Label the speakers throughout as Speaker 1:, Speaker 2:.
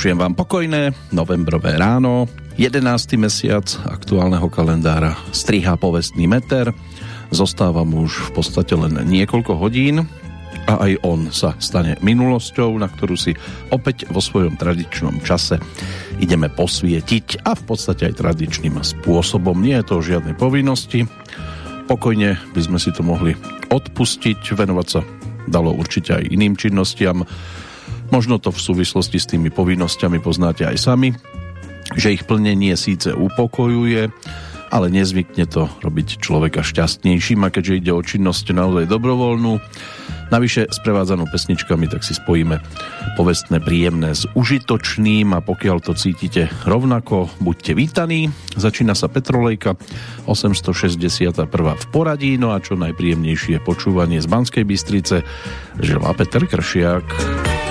Speaker 1: Prajušujem vám pokojné novembrové ráno, 11. mesiac aktuálneho kalendára striha povestný meter. Zostáva mu už v podstate len niekoľko hodín a aj on sa stane minulosťou, na ktorú si opäť vo svojom tradičnom čase ideme posvietiť a v podstate aj tradičným spôsobom. Nie je to o žiadnej povinnosti. Pokojne by sme si to mohli odpustiť, venovať sa dalo určite aj iným činnostiam, Možno to v súvislosti s tými povinnosťami poznáte aj sami, že ich plnenie síce upokojuje, ale nezvykne to robiť človeka šťastnejším a keďže ide o činnosť naozaj dobrovoľnú, navyše sprevádzanú pesničkami, tak si spojíme povestné príjemné s užitočným a pokiaľ to cítite rovnako, buďte vítaní. Začína sa Petrolejka 861. v poradí, no a čo najpríjemnejšie počúvanie z Banskej Bystrice želá Peter Kršiak.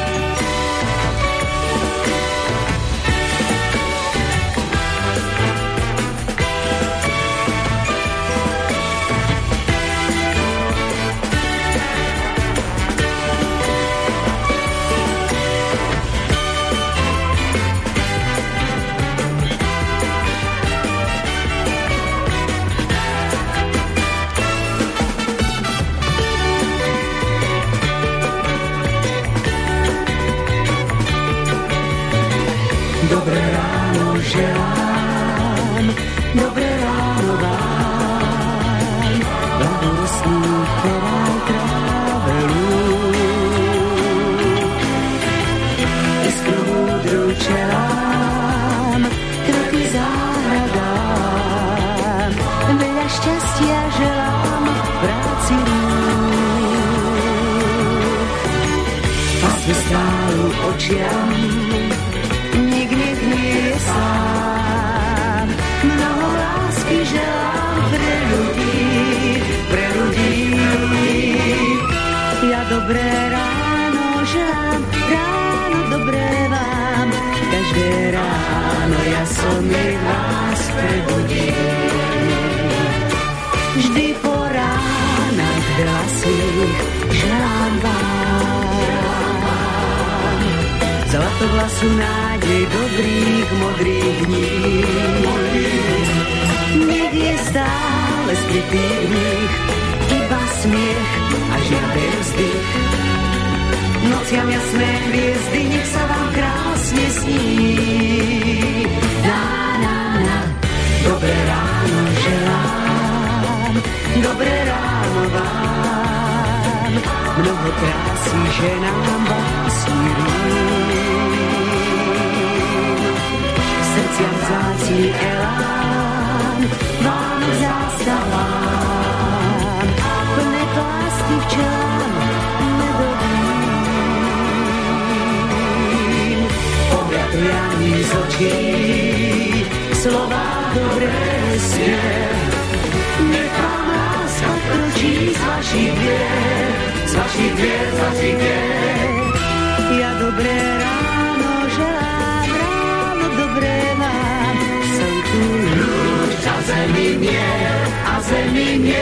Speaker 2: Krásy,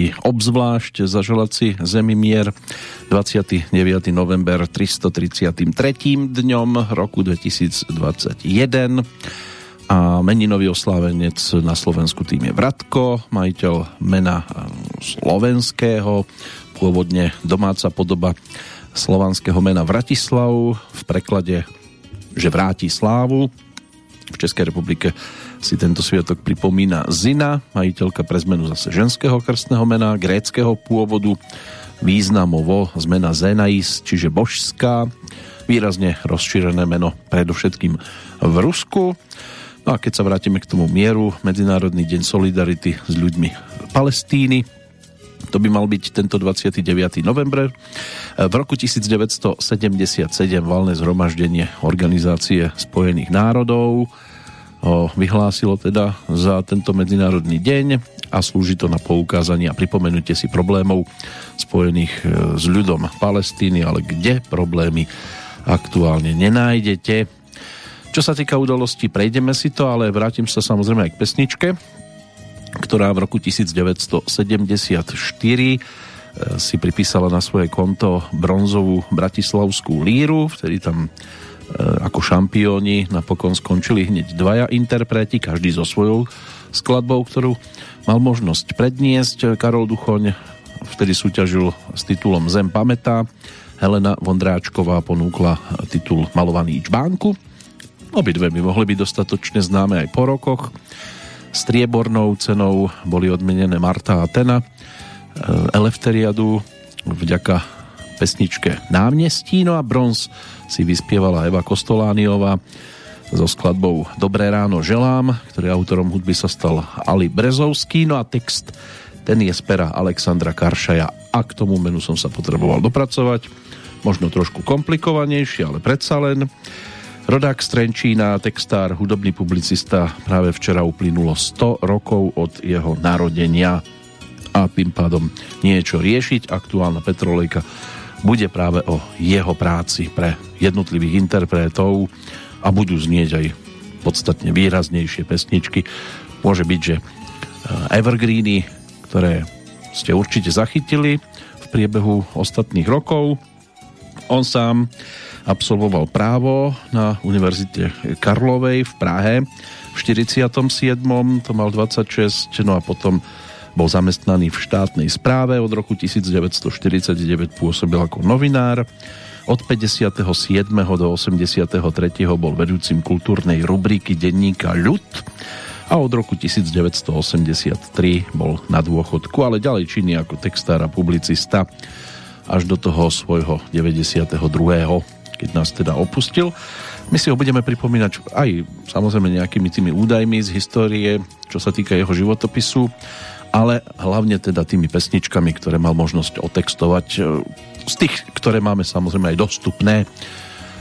Speaker 3: platí obzvlášť za želací mier 29. november 333. dňom roku 2021 a meninový oslávenec na Slovensku tým je Vratko, majiteľ mena slovenského, pôvodne domáca podoba slovanského mena Vratislav, v preklade, že vráti slávu. V Českej republike si tento sviatok pripomína Zina, majiteľka pre zmenu zase ženského krstného mena, gréckého pôvodu, významovo zmena Zenais, čiže božská, výrazne rozšírené meno predovšetkým v Rusku. No a keď sa vrátime k tomu mieru, Medzinárodný deň solidarity s ľuďmi Palestíny, to by mal byť tento 29. november. V roku 1977 valné zhromaždenie Organizácie spojených národov ho vyhlásilo teda za tento medzinárodný deň a slúži to na poukázanie a pripomenutie si problémov spojených e, s ľudom Palestíny, ale kde problémy aktuálne nenájdete. Čo sa týka udalostí, prejdeme si to, ale vrátim sa samozrejme aj k pesničke, ktorá v roku 1974 e, si pripísala na svoje konto bronzovú bratislavskú líru, vtedy tam ako šampióni napokon skončili hneď dvaja interpreti, každý so svojou skladbou, ktorú mal možnosť predniesť. Karol Duchoň vtedy súťažil s titulom Zem pamätá. Helena Vondráčková ponúkla titul Malovaný čbánku. Obidve by mohli byť dostatočne známe aj po rokoch. Striebornou cenou boli odmenené Marta a Tena. E, Elefteriadu vďaka pesničke Námnestí, no a bronz si vyspievala Eva Kostolániová so skladbou Dobré ráno želám, ktorý autorom hudby sa stal Ali Brezovský, no a text ten je z pera Alexandra Karšaja a k tomu menu som sa potreboval dopracovať. Možno trošku komplikovanejšie, ale predsa len. Rodák Strenčína, textár, hudobný publicista, práve včera uplynulo 100 rokov od jeho narodenia a tým pádom niečo riešiť. Aktuálna Petrolejka bude práve o jeho práci pre jednotlivých interpretov a budú znieť aj podstatne výraznejšie pesničky. Môže byť, že eh, evergreeny, ktoré ste určite zachytili v priebehu ostatných rokov. On sám absolvoval právo na Univerzite Karlovej v Prahe v 47. to mal 26, no a potom bol zamestnaný v štátnej správe, od roku 1949 pôsobil ako novinár, od 57. do 83. bol vedúcim kultúrnej rubriky denníka Ľud a od roku 1983 bol na dôchodku, ale ďalej činný ako textár a publicista až do toho svojho 92. keď nás teda opustil. My si ho budeme pripomínať aj samozrejme nejakými tými údajmi z histórie, čo sa týka jeho životopisu ale hlavne teda tými pesničkami, ktoré mal možnosť otextovať e, z tých, ktoré máme samozrejme aj dostupné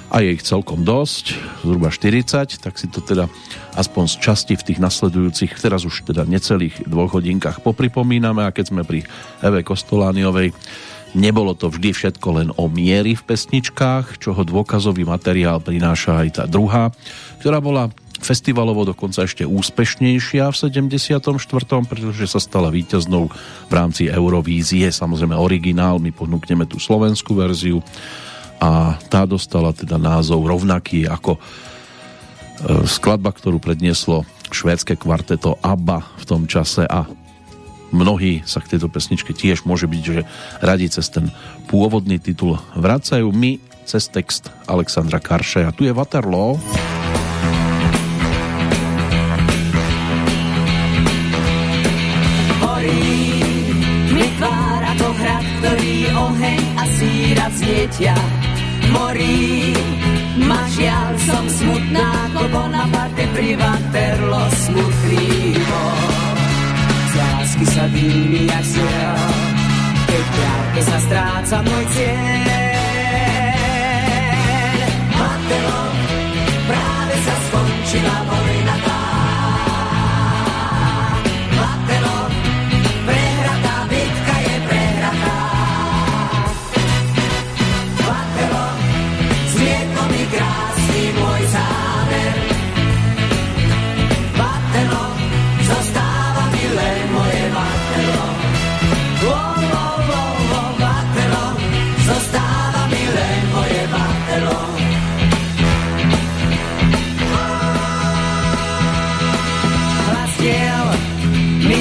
Speaker 3: a je ich celkom dosť, zhruba 40, tak si to teda aspoň z časti v tých nasledujúcich, teraz už teda necelých dvoch hodinkách popripomíname a keď sme pri Eve Kostolániovej, nebolo to vždy všetko len o miery v pesničkách, čoho dôkazový materiál prináša aj tá druhá, ktorá bola festivalovo dokonca ešte úspešnejšia v 74., pretože sa stala víťaznou v rámci Eurovízie. Samozrejme originál, my ponúkneme tú slovenskú verziu a tá dostala teda názov rovnaký ako e, skladba, ktorú prednieslo švédske kvarteto ABBA v tom čase a mnohí sa k tejto pesničke tiež môže byť, že radi cez ten pôvodný titul vracajú. My cez text Alexandra Karšeja. Tu je Waterloo.
Speaker 1: Dieťa morí. Ma žiaľ, som smutná, ako Bonaparte pri Waterlo smutný bol. Z lásky sa dými jak keď ďalke sa stráca môj cieľ. Matelo, práve sa skončila vojna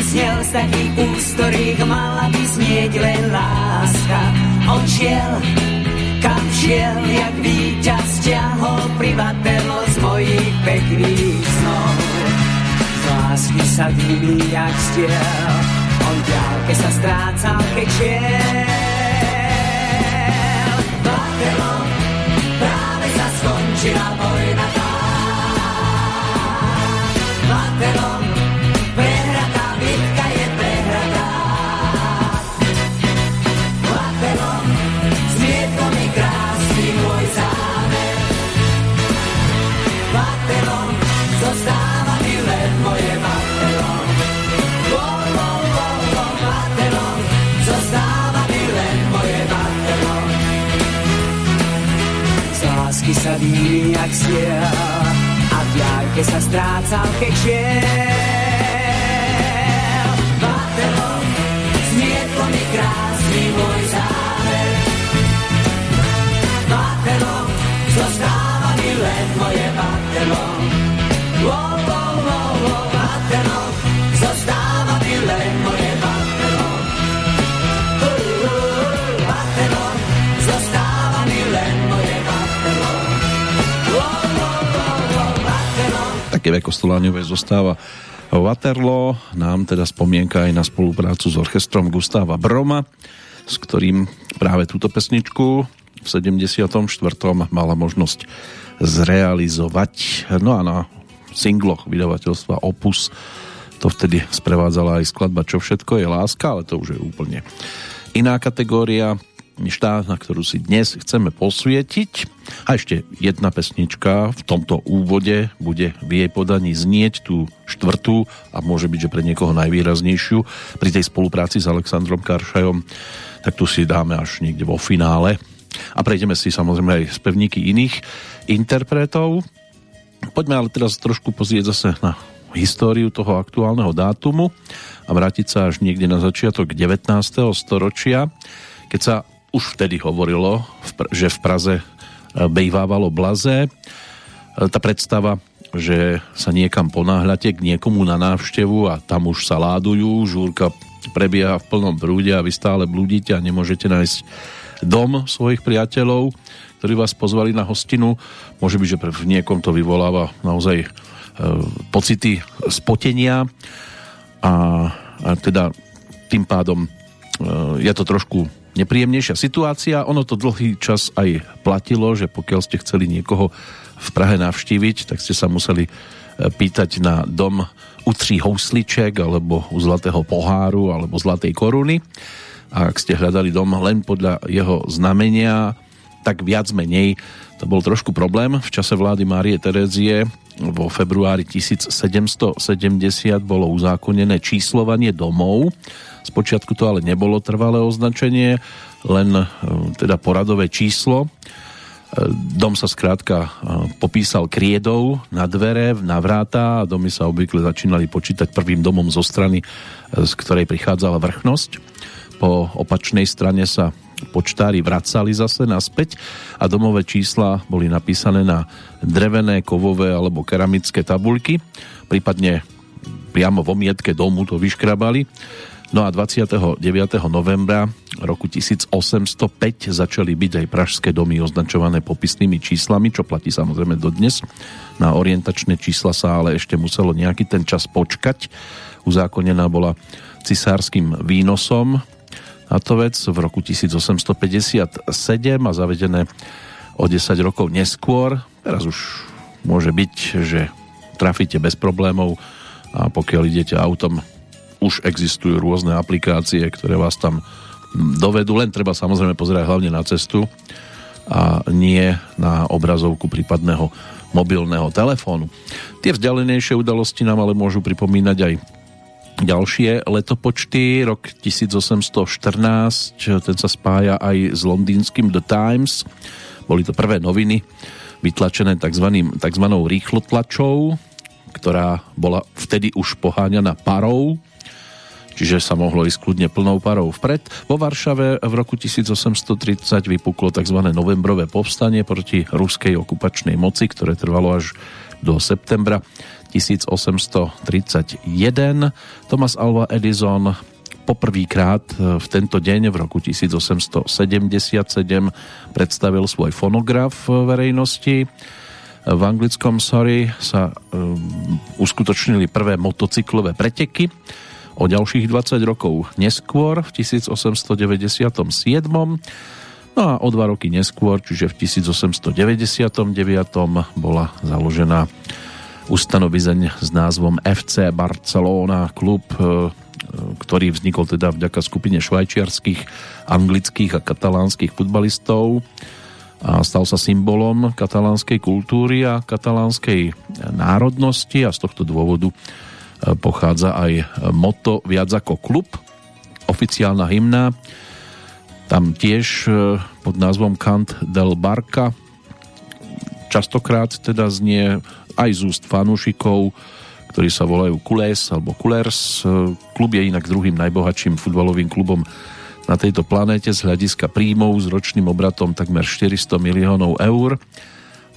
Speaker 1: mi snel z takých úst, ktorých mala by znieť len láska. On šiel, kam šiel, jak víťaz ťahol privatelo z mojich pekných snov. Z lásky sa dýmí jak stiel, on v sa strácal, keď šiel. Batelo, práve sa skončila vojna tá. Batelo, lásky sa dýmí jak stiel a v diaľke sa strácal, keď šiel.
Speaker 3: Také vekostoláňové zostáva Waterloo, nám teda spomienka aj na spoluprácu s orchestrom Gustáva Broma, s ktorým práve túto pesničku v 74. mala možnosť zrealizovať. No a na singloch vydavateľstva Opus to vtedy sprevádzala aj skladba Čo všetko je láska, ale to už je úplne iná kategória než tá, na ktorú si dnes chceme posvietiť. A ešte jedna pesnička v tomto úvode bude v jej podaní znieť tú štvrtú a môže byť, že pre niekoho najvýraznejšiu pri tej spolupráci s Alexandrom Karšajom, tak tu si dáme až niekde vo finále. A prejdeme si samozrejme aj z pevníky iných interpretov. Poďme ale teraz trošku pozrieť zase na históriu toho aktuálneho dátumu a vrátiť sa až niekde na začiatok 19. storočia, keď sa už vtedy hovorilo, že v Praze e, bejvávalo blazé. E, Tá predstava, že sa niekam ponáhľate k niekomu na návštevu a tam už sa ládujú, žúrka prebieha v plnom prúde a vy stále blúdite a nemôžete nájsť dom svojich priateľov, ktorí vás pozvali na hostinu. Môže byť, že v niekom to vyvoláva naozaj e, pocity spotenia a, a teda tým pádom je to trošku nepríjemnejšia situácia. Ono to dlhý čas aj platilo, že pokiaľ ste chceli niekoho v Prahe navštíviť, tak ste sa museli e, pýtať na dom u tří housliček alebo u zlatého poháru alebo zlatej koruny. A ak ste hľadali dom len podľa jeho znamenia, tak viac menej to bol trošku problém. V čase vlády Márie Terezie vo februári 1770 bolo uzákonené číslovanie domov. Spočiatku to ale nebolo trvalé označenie, len e, teda poradové číslo. E, Dom sa skrátka e, popísal kriedou na dvere, na vráta a domy sa obvykle začínali počítať prvým domom zo strany, z ktorej prichádzala vrchnosť. Po opačnej strane sa počtári vracali zase naspäť a domové čísla boli napísané na drevené, kovové alebo keramické tabulky, prípadne priamo v omietke domu to vyškrabali. No a 29. novembra roku 1805 začali byť aj pražské domy označované popisnými číslami, čo platí samozrejme dodnes. Na orientačné čísla sa ale ešte muselo nejaký ten čas počkať. Uzákonená bola cisárským výnosom táto vec v roku 1857 a zavedené o 10 rokov neskôr. Teraz už môže byť, že trafíte bez problémov a pokiaľ idete autom, už existujú rôzne aplikácie, ktoré vás tam dovedú, len treba samozrejme pozerať hlavne na cestu a nie na obrazovku prípadného mobilného telefónu. Tie vzdialenejšie udalosti nám ale môžu pripomínať aj ďalšie letopočty. Rok 1814, ten sa spája aj s londýnskym The Times. Boli to prvé noviny, vytlačené tzv. tzv. rýchlotlačou, ktorá bola vtedy už poháňaná parou, čiže sa mohlo ísť kľudne plnou parou vpred. Vo Varšave v roku 1830 vypuklo tzv. novembrové povstanie proti ruskej okupačnej moci, ktoré trvalo až do septembra 1831. Thomas Alva Edison poprvýkrát v tento deň v roku 1877 predstavil svoj fonograf verejnosti. V anglickom Sorry sa um, uskutočnili prvé motocyklové preteky. O ďalších 20 rokov neskôr, v 1897. No a o dva roky neskôr, čiže v 1899. bola založená ustanovizeň s názvom FC Barcelona, klub, e, ktorý vznikol teda vďaka skupine švajčiarských, anglických a katalánskych futbalistov a stal sa symbolom katalánskej kultúry a katalánskej národnosti a z tohto dôvodu e, pochádza aj moto viac ako klub, oficiálna hymna, tam tiež e, pod názvom Kant del Barca častokrát teda znie aj z úst fanúšikov, ktorí sa volajú Kulés alebo Kulers. Klub je inak druhým najbohatším futbalovým klubom na tejto planéte z hľadiska príjmov s ročným obratom takmer 400 miliónov eur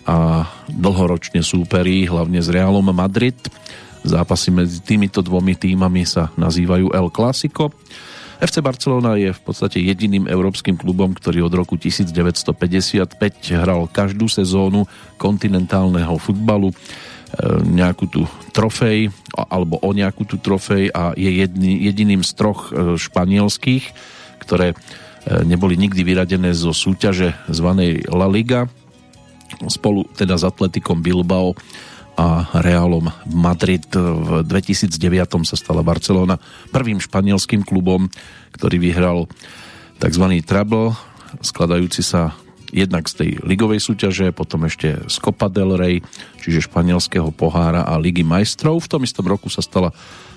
Speaker 3: a dlhoročne súperí hlavne s Realom Madrid. Zápasy medzi týmito dvomi týmami sa nazývajú El Clásico. FC Barcelona je v podstate jediným európskym klubom, ktorý od roku 1955 hral každú sezónu kontinentálneho futbalu e, nejakú tú trofej alebo o nejakú tú trofej a je jedný, jediným z troch e, španielských, ktoré e, neboli nikdy vyradené zo súťaže zvanej La Liga spolu teda s Atletikom Bilbao a Realom Madrid. V 2009 sa stala Barcelona prvým španielským klubom, ktorý vyhral tzv. treble, skladajúci sa jednak z tej ligovej súťaže, potom ešte z Copa del Rey, čiže španielského pohára a Ligy majstrov. V tom istom roku sa stala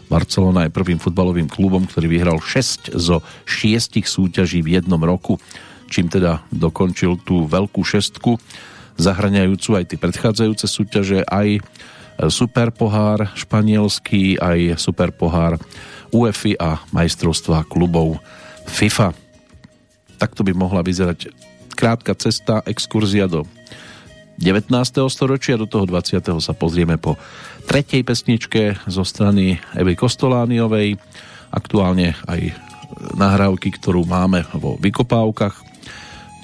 Speaker 3: Barcelona aj prvým futbalovým klubom, ktorý vyhral 6 zo 6 súťaží v jednom roku, čím teda dokončil tú veľkú šestku zahraňajúcu aj tie predchádzajúce súťaže, aj super pohár španielský, aj super pohár UEFI a majstrovstva klubov FIFA. Takto by mohla vyzerať krátka cesta, exkurzia do 19. storočia, do toho 20. sa pozrieme po tretej pesničke zo strany Evy Kostolániovej, aktuálne aj nahrávky, ktorú máme vo vykopávkach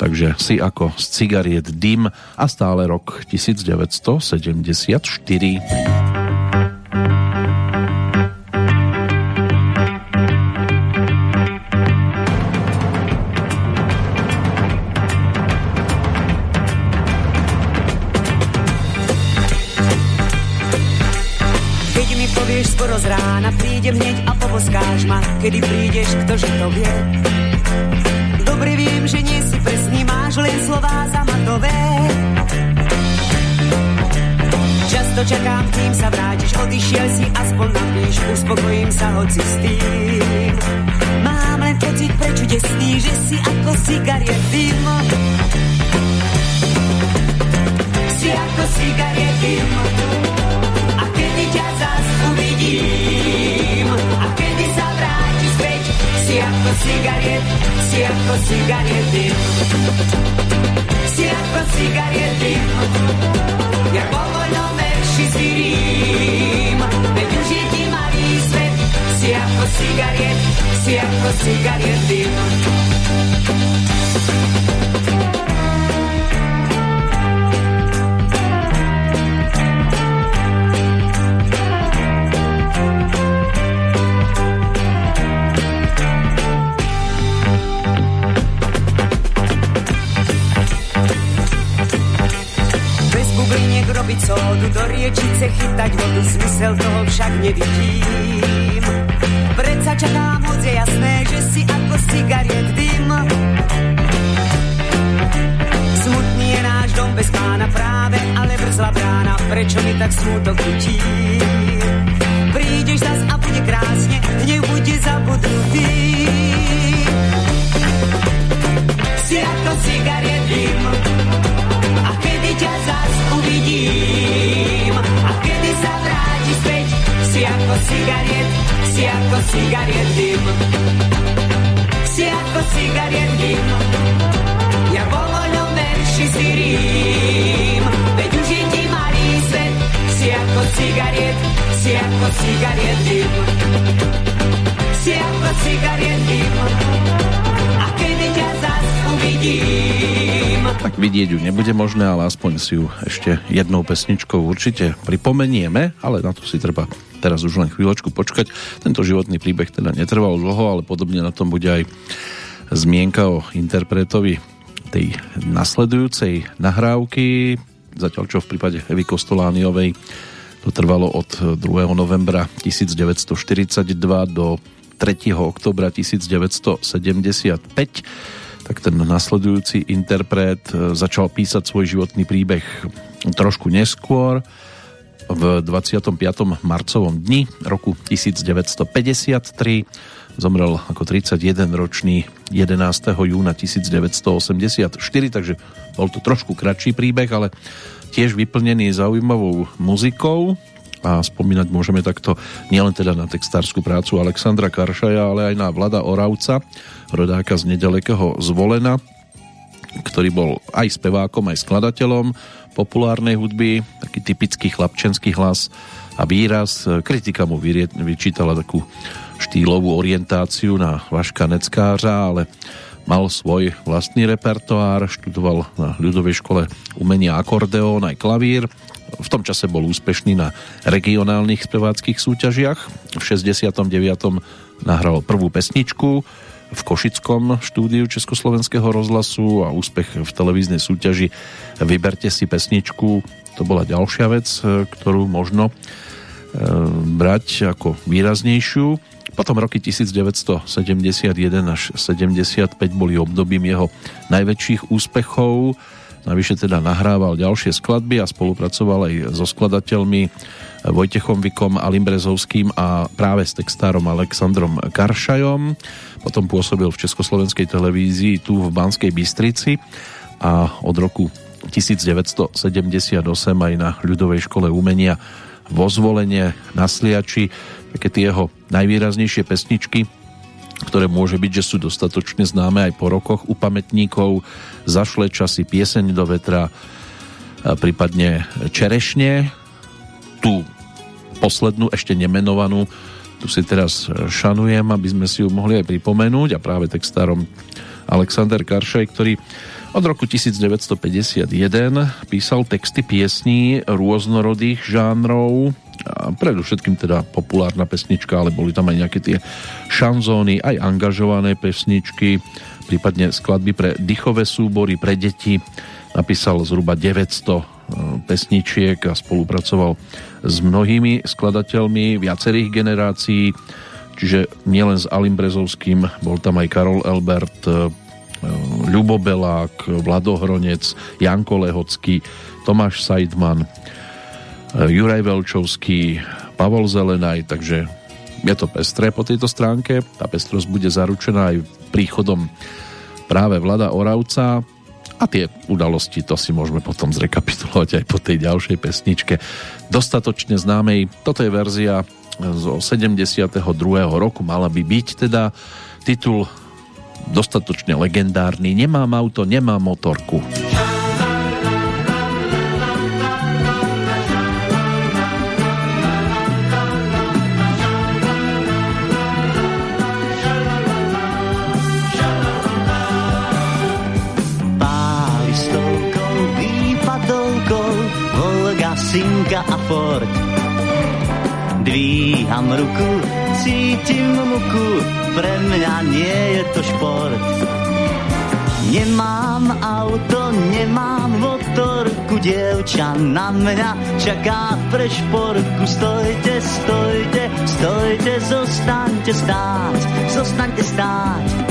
Speaker 3: takže si ako z cigariet dym a stále rok 1974.
Speaker 1: skoro z rána kedy prídeš, ktože to vie. Viem, že nie si presný, máš len slová zamatové. Často čakám, kým sa vrátiš, odišiel si, aspoň napíš, uspokojím sa hoci s tým. Mám len pocit prečudesný, že si ako cigariet dym. Si ako cigariet dym. A kedy ťa zás uvidím, späť, si ako cigariet, si ako cigariety. Si ako cigariety. Jak po voľnom verši zvirím, veď už je ti malý svet. Si ako cigariet, si ako cigariety.
Speaker 4: chce chytať vodu, smysel toho však nevidím. Predsa čakám, hoď je jasné, že si ako cigariet dym.
Speaker 5: Smutný je náš dom bez pána práve, ale vrzla brána, prečo mi tak smutok učí? Prídeš zas a bude krásne, hnev bude zabudnutý. Si ako cigariet ako cigariet, si ako cigariet dym. Si ako cigariet dym, ja vo voľnom verši si rým, veď už ti malý svet, si ako cigariet, si ako cigariet dym. Si ako cigariet dym, a kedy ťa zas uvidím.
Speaker 3: Tak vidieť ju nebude možné, ale aspoň si ju ešte jednou pesničkou určite pripomenieme, ale na to si treba teraz už len chvíľočku počkať. Tento životný príbeh teda netrval dlho, ale podobne na tom bude aj zmienka o interpretovi tej nasledujúcej nahrávky, zatiaľ čo v prípade Evy Kostolániovej to trvalo od 2. novembra 1942 do 3. oktobra 1975 tak ten nasledujúci interpret začal písať svoj životný príbeh trošku neskôr v 25. marcovom dni roku 1953 zomrel ako 31-ročný 11. júna 1984, takže bol to trošku kratší príbeh, ale tiež vyplnený zaujímavou muzikou a spomínať môžeme takto nielen teda na textárskú prácu Alexandra Karšaja, ale aj na Vlada Oravca, rodáka z nedalekého Zvolena, ktorý bol aj spevákom, aj skladateľom populárnej hudby, taký typický chlapčenský hlas a výraz. Kritika mu vyčítala takú štýlovú orientáciu na Vaška Neckářa, ale mal svoj vlastný repertoár, študoval na ľudovej škole umenia akordeón aj klavír. V tom čase bol úspešný na regionálnych speváckých súťažiach. V 69. nahral prvú pesničku, v Košickom štúdiu Československého rozhlasu a úspech v televíznej súťaži Vyberte si pesničku, to bola ďalšia vec, e, ktorú možno e, brať ako výraznejšiu. Potom roky 1971 až 75 boli obdobím jeho najväčších úspechov. Navyše teda nahrával ďalšie skladby a spolupracoval aj so skladateľmi Vojtechom Vikom, Alim Brezovským a práve s textárom Alexandrom Karšajom. Potom pôsobil v Československej televízii tu v Banskej Bystrici a od roku 1978 aj na ľudovej škole umenia vo zvolenie na Sliači. Také tie jeho najvýraznejšie pesničky, ktoré môže byť, že sú dostatočne známe aj po rokoch u pamätníkov. Zašle časy pieseň do vetra, prípadne Čerešne. Tu poslednú, ešte nemenovanú tu si teraz šanujem, aby sme si ju mohli aj pripomenúť a práve textárom Alexander Karšaj, ktorý od roku 1951 písal texty piesní rôznorodých žánrov, a predovšetkým teda populárna pesnička, ale boli tam aj nejaké tie šanzóny, aj angažované pesničky, prípadne skladby pre dychové súbory, pre deti. Napísal zhruba 900 pesničiek a spolupracoval s mnohými skladateľmi viacerých generácií, čiže nielen s Alim Brezovským, bol tam aj Karol Elbert, e, Ľubo Belák, Vlado Hronec, Janko Lehocký, Tomáš Seidman, e, Juraj Velčovský, Pavol Zelenaj, takže je to pestré po tejto stránke. Tá pestrosť bude zaručená aj príchodom práve Vlada Oravca, a tie udalosti, to si môžeme potom zrekapitulovať aj po tej ďalšej pesničke. Dostatočne známej, toto je verzia zo 72. roku, mala by byť teda titul dostatočne legendárny Nemám auto, nemám motorku.
Speaker 6: Sinka a Ford. Dvíham ruku, cítim muku, pre mňa nie je to šport. Nemám auto, nemám motorku, dievča na mňa čaká pre šporku. Stojte, stojte, stojte, zostaňte stáť, zostaňte stáť.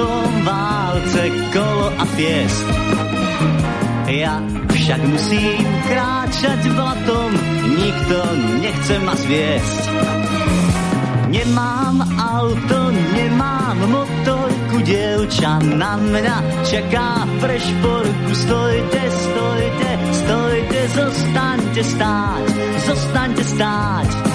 Speaker 6: Tom válce kolo a pěst. Ja však musím kráčať blatom, nikto nechce ma zviesť. Nemám auto, nemám motorku, dievča na mňa čaká pre šporku. Stojte, stojte, stojte, zostaňte stáť, zostaňte stáť.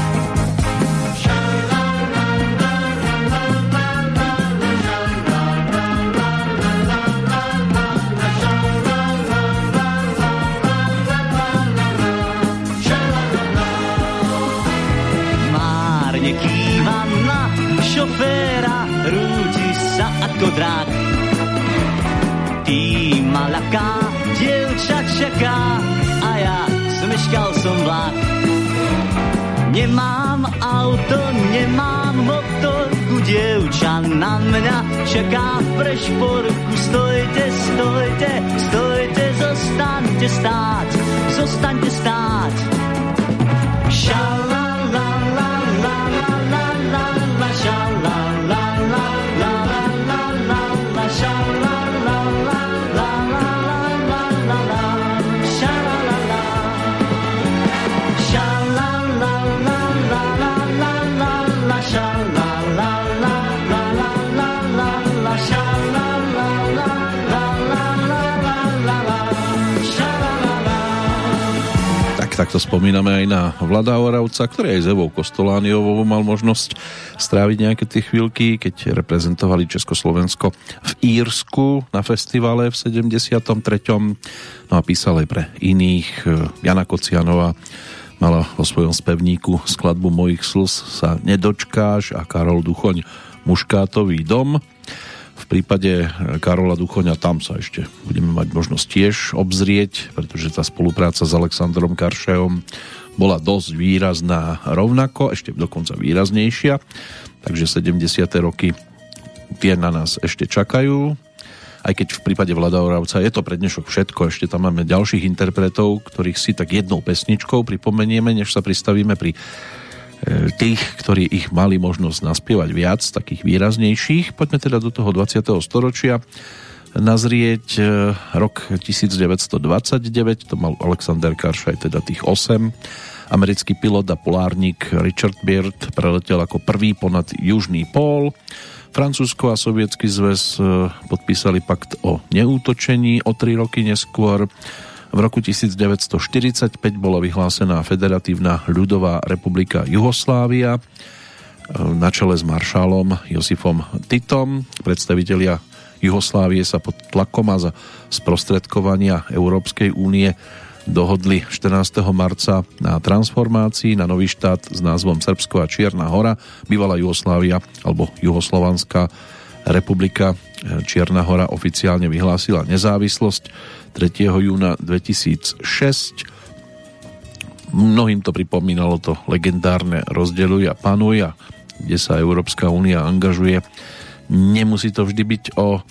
Speaker 6: Ako drak. Tý ma ľaká, dievča čaká a ja smeškal som vlak. Nemám auto, nemám motorku, dievča na mňa čaká pre šporku. Stojte, stojte, stojte, zostaňte stáť, zostaňte stáť. Šala
Speaker 3: takto spomíname aj na Vlada Oravca, ktorý aj s Evou Kostolániovou mal možnosť stráviť nejaké tie chvíľky, keď reprezentovali Československo v Írsku na festivale v 73. No a písal aj pre iných. Jana Kocianová mala vo svojom spevníku skladbu Mojich slz sa nedočkáš a Karol Duchoň Muškátový dom. V prípade Karola Duchoňa tam sa ešte budeme mať možnosť tiež obzrieť, pretože tá spolupráca s Alexandrom Karšejom bola dosť výrazná rovnako, ešte dokonca výraznejšia. Takže 70. roky tie na nás ešte čakajú. Aj keď v prípade Vlada Oravca je to pre dnešok všetko, ešte tam máme ďalších interpretov, ktorých si tak jednou pesničkou pripomenieme, než sa pristavíme pri E, tých, ktorí ich mali možnosť naspievať viac, takých výraznejších. Poďme teda do toho 20. storočia nazrieť e, rok 1929, to mal Alexander Karšaj, teda tých 8. Americký pilot a polárnik Richard Beard preletel ako prvý ponad Južný pól. Francúzsko a Sovietský zväz e, podpísali pakt o neútočení o tri roky neskôr. V roku 1945 bola vyhlásená Federatívna ľudová republika Juhoslávia e, na čele s maršálom Josifom Titom. Predstavitelia Juhoslávie sa pod tlakom a za sprostredkovania Európskej únie dohodli 14. marca na transformácii na nový štát s názvom Srbsko a Čierna hora, bývalá Juhoslávia alebo Juhoslovanská republika e, Čierna hora oficiálne vyhlásila nezávislosť 3. júna 2006. Mnohým to pripomínalo to legendárne rozdeluj a panuj a kde sa Európska únia angažuje. Nemusí to vždy byť o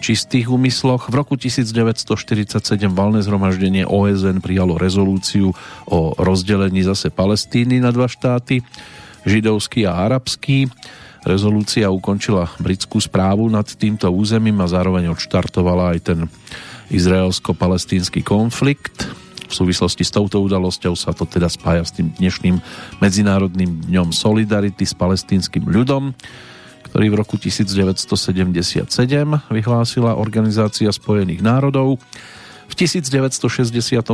Speaker 3: čistých úmysloch. V roku 1947 valné zhromaždenie OSN prijalo rezolúciu o rozdelení zase Palestíny na dva štáty, židovský a arabský. Rezolúcia ukončila britskú správu nad týmto územím a zároveň odštartovala aj ten izraelsko-palestínsky konflikt. V súvislosti s touto udalosťou sa to teda spája s tým dnešným Medzinárodným dňom Solidarity s palestínskym ľudom, ktorý v roku 1977 vyhlásila Organizácia spojených národov. V 1963.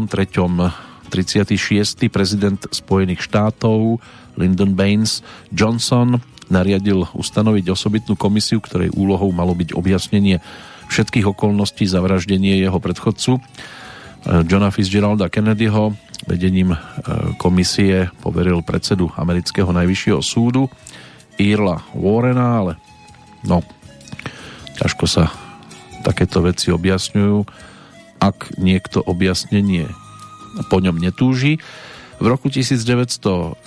Speaker 3: 36. prezident Spojených štátov Lyndon Baines Johnson nariadil ustanoviť osobitnú komisiu, ktorej úlohou malo byť objasnenie všetkých okolností zavraždenie jeho predchodcu eh, Johna Fitzgeralda Kennedyho. Vedením eh, komisie poveril predsedu amerického najvyššieho súdu Irla Warrena, ale no, ťažko sa takéto veci objasňujú, ak niekto objasnenie po ňom netúži. V roku 1969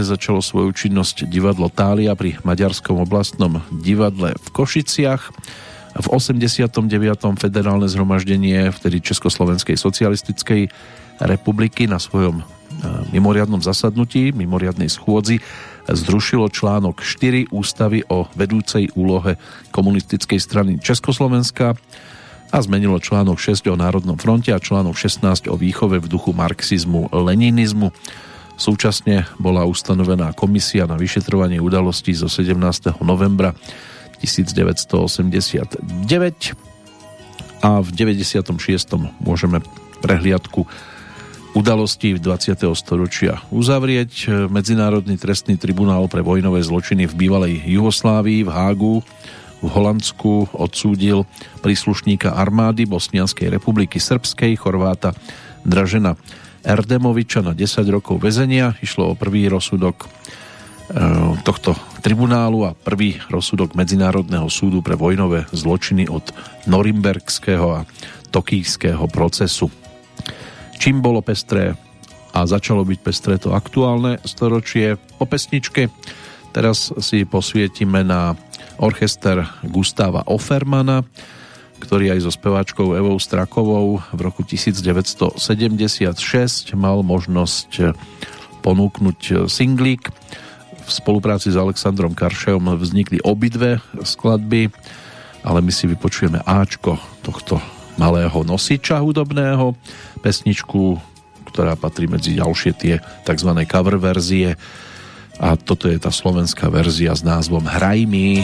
Speaker 3: začalo svoju činnosť divadlo Tália pri Maďarskom oblastnom divadle v Košiciach. V 89. federálne zhromaždenie vtedy Československej socialistickej republiky na svojom e, mimoriadnom zasadnutí, mimoriadnej schôdzi zrušilo článok 4 ústavy o vedúcej úlohe komunistickej strany Československa a zmenilo článok 6 o Národnom fronte a článok 16 o výchove v duchu marxizmu, leninizmu. Súčasne bola ustanovená komisia na vyšetrovanie udalostí zo 17. novembra 1989 a v 96. môžeme prehliadku udalostí v 20. storočia uzavrieť. Medzinárodný trestný tribunál pre vojnové zločiny v bývalej Jugoslávii v Hágu v Holandsku odsúdil príslušníka armády Bosnianskej republiky Srbskej, Chorváta Dražena Erdemoviča na 10 rokov väzenia. Išlo o prvý rozsudok e, tohto tribunálu a prvý rozsudok Medzinárodného súdu pre vojnové zločiny od Norimbergského a Tokijského procesu. Čím bolo pestré a začalo byť pestré to aktuálne storočie po pesničke. Teraz si posvietime na orchester Gustáva Offermana, ktorý aj so speváčkou Evou Strakovou v roku 1976 mal možnosť ponúknuť singlík. V spolupráci s Alexandrom Karšejom vznikli obidve skladby, ale my si vypočujeme Ačko tohto malého nosiča hudobného, pesničku, ktorá patrí medzi ďalšie tie tzv. cover verzie a toto je tá slovenská verzia s názvom Hraj mi.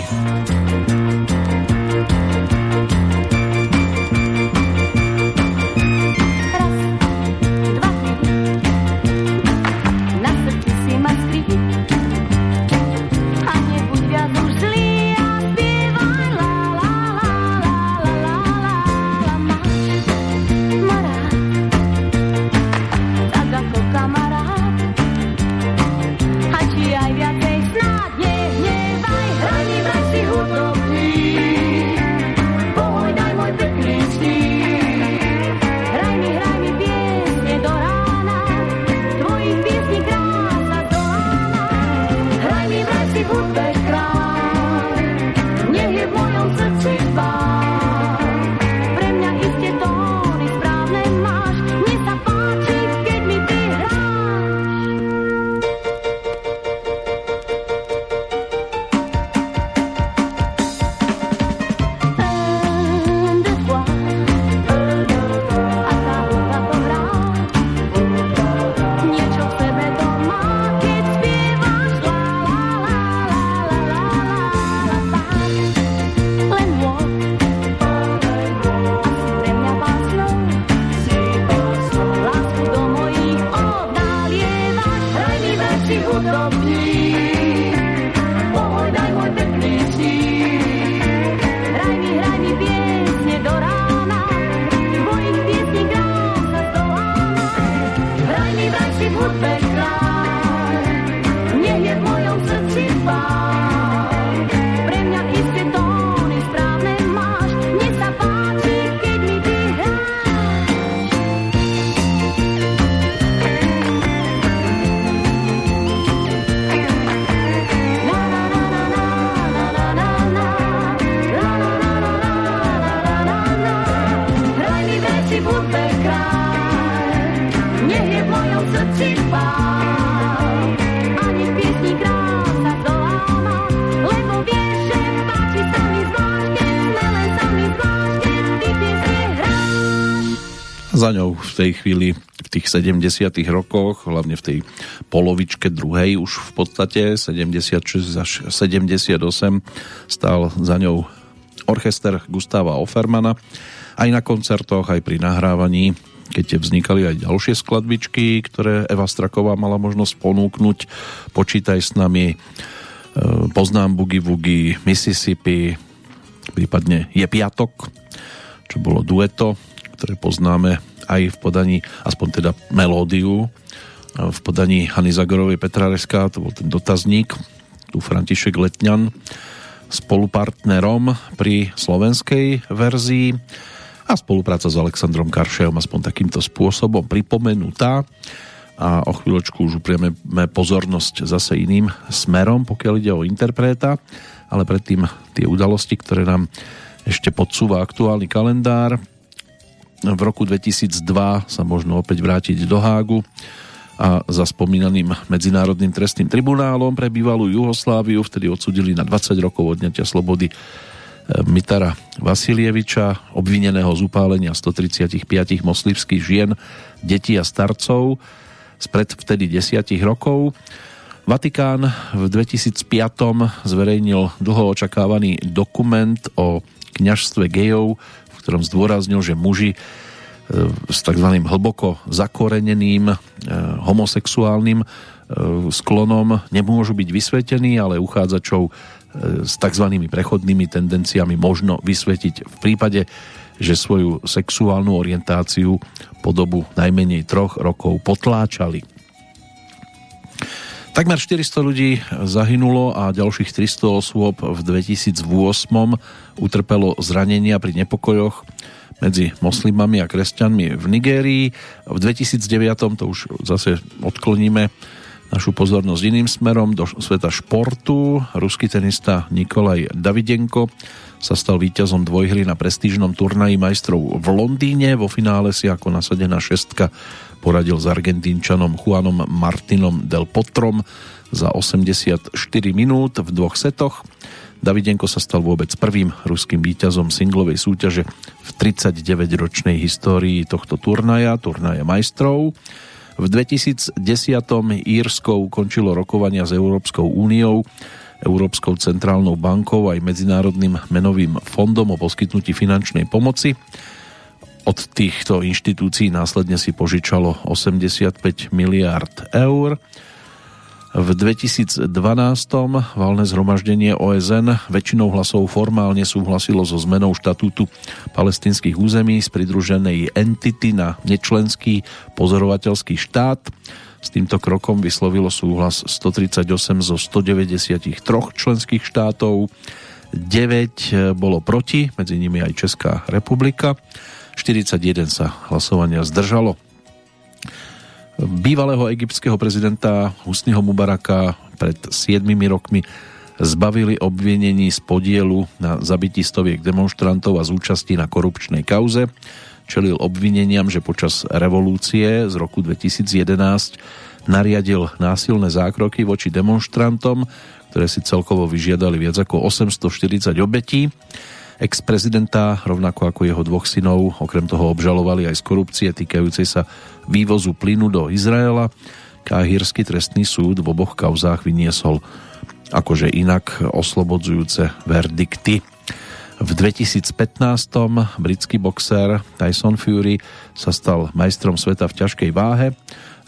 Speaker 3: Chvíli v tých 70 rokoch, hlavne v tej polovičke druhej už v podstate 76 až 78 stál za ňou orchester Gustava Offermana aj na koncertoch, aj pri nahrávaní keď vznikali aj ďalšie skladbičky, ktoré Eva Straková mala možnosť ponúknuť. Počítaj s nami, e, poznám Boogie Woogie, Mississippi, prípadne Je piatok, čo bolo dueto, ktoré poznáme aj v podaní, aspoň teda melódiu, v podaní Hany Zagorovej Petrareská, to bol ten dotazník, tu František Letňan spolupartnerom pri slovenskej verzii a spolupráca s Alexandrom Karšejom aspoň takýmto spôsobom pripomenutá. A o chvíľočku už uprieme pozornosť zase iným smerom, pokiaľ ide o interpreta, ale predtým tie udalosti, ktoré nám ešte podsúva aktuálny kalendár v roku 2002 sa možno opäť vrátiť do Hágu a za spomínaným Medzinárodným trestným tribunálom pre bývalú Jugosláviu vtedy odsudili na 20 rokov odňatia slobody Mitara Vasilieviča, obvineného z upálenia 135 moslimských žien, detí a starcov spred vtedy desiatich rokov. Vatikán v 2005 zverejnil dlho očakávaný dokument o kňažstve gejov, ktorom zdôraznil, že muži e, s tzv. hlboko zakoreneným e, homosexuálnym e, sklonom nemôžu byť vysvetení, ale uchádzačov s tzv. prechodnými tendenciami možno vysvetiť v prípade, že svoju sexuálnu orientáciu po dobu najmenej troch rokov potláčali. Takmer 400 ľudí zahynulo a ďalších 300 osôb v 2008 utrpelo zranenia pri nepokojoch medzi moslimami a kresťanmi v Nigérii. V 2009 to už zase odkloníme našu pozornosť iným smerom do sveta športu. Ruský tenista Nikolaj Davidenko sa stal víťazom dvojhry na prestížnom turnaji majstrov v Londýne. Vo finále si ako nasadená šestka poradil s Argentínčanom Juanom Martinom del Potrom za 84 minút v dvoch setoch. Davidenko sa stal vôbec prvým ruským víťazom singlovej súťaže v 39-ročnej histórii tohto turnaja, turnaja majstrov. V 2010. Írsko ukončilo rokovania s Európskou úniou, Európskou centrálnou bankou aj Medzinárodným menovým fondom o poskytnutí finančnej pomoci. Od týchto inštitúcií následne si požičalo 85 miliard eur. V 2012. valné zhromaždenie OSN väčšinou hlasov formálne súhlasilo so zmenou štatútu palestinských území z pridruženej entity na nečlenský pozorovateľský štát. S týmto krokom vyslovilo súhlas 138 zo 193 členských štátov. 9 bolo proti, medzi nimi aj Česká republika. 41 sa hlasovania zdržalo bývalého egyptského prezidenta Husniho Mubaraka pred 7 rokmi zbavili obvinení z podielu na zabití stoviek demonstrantov a zúčasti na korupčnej kauze. Čelil obvineniam, že počas revolúcie z roku 2011 nariadil násilné zákroky voči demonstrantom, ktoré si celkovo vyžiadali viac ako 840 obetí. Ex-prezidenta, rovnako ako jeho dvoch synov, okrem toho obžalovali aj z korupcie týkajúcej sa vývozu plynu do Izraela. Káhírsky trestný súd v oboch kauzách vyniesol akože inak oslobodzujúce verdikty. V 2015. britský boxer Tyson Fury sa stal majstrom sveta v ťažkej váhe.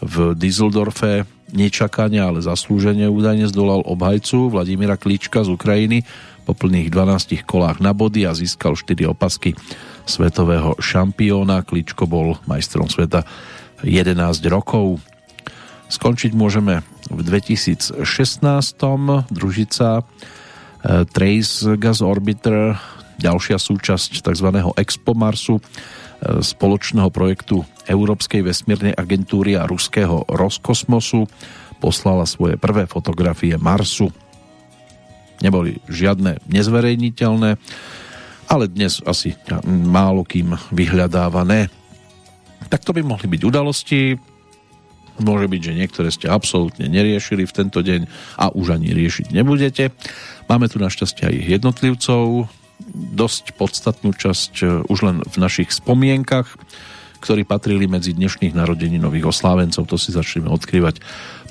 Speaker 3: V Düsseldorfe nečakania, ale zaslúžene údajne zdolal obhajcu Vladimíra Klíčka z Ukrajiny po plných 12 kolách na body a získal 4 opasky svetového šampióna. Kličko bol majstrom sveta 11 rokov. Skončiť môžeme v 2016. Družica e, Trace Gas Orbiter, ďalšia súčasť tzv. Expo Marsu, e, spoločného projektu Európskej vesmírnej agentúry a ruského Roskosmosu, poslala svoje prvé fotografie Marsu neboli žiadne nezverejniteľné, ale dnes asi málo kým vyhľadávané. Tak to by mohli byť udalosti, môže byť, že niektoré ste absolútne neriešili v tento deň a už ani riešiť nebudete. Máme tu našťastie aj jednotlivcov, dosť podstatnú časť e, už len v našich spomienkach, ktorí patrili medzi dnešných nových oslávencov. To si začneme odkrývať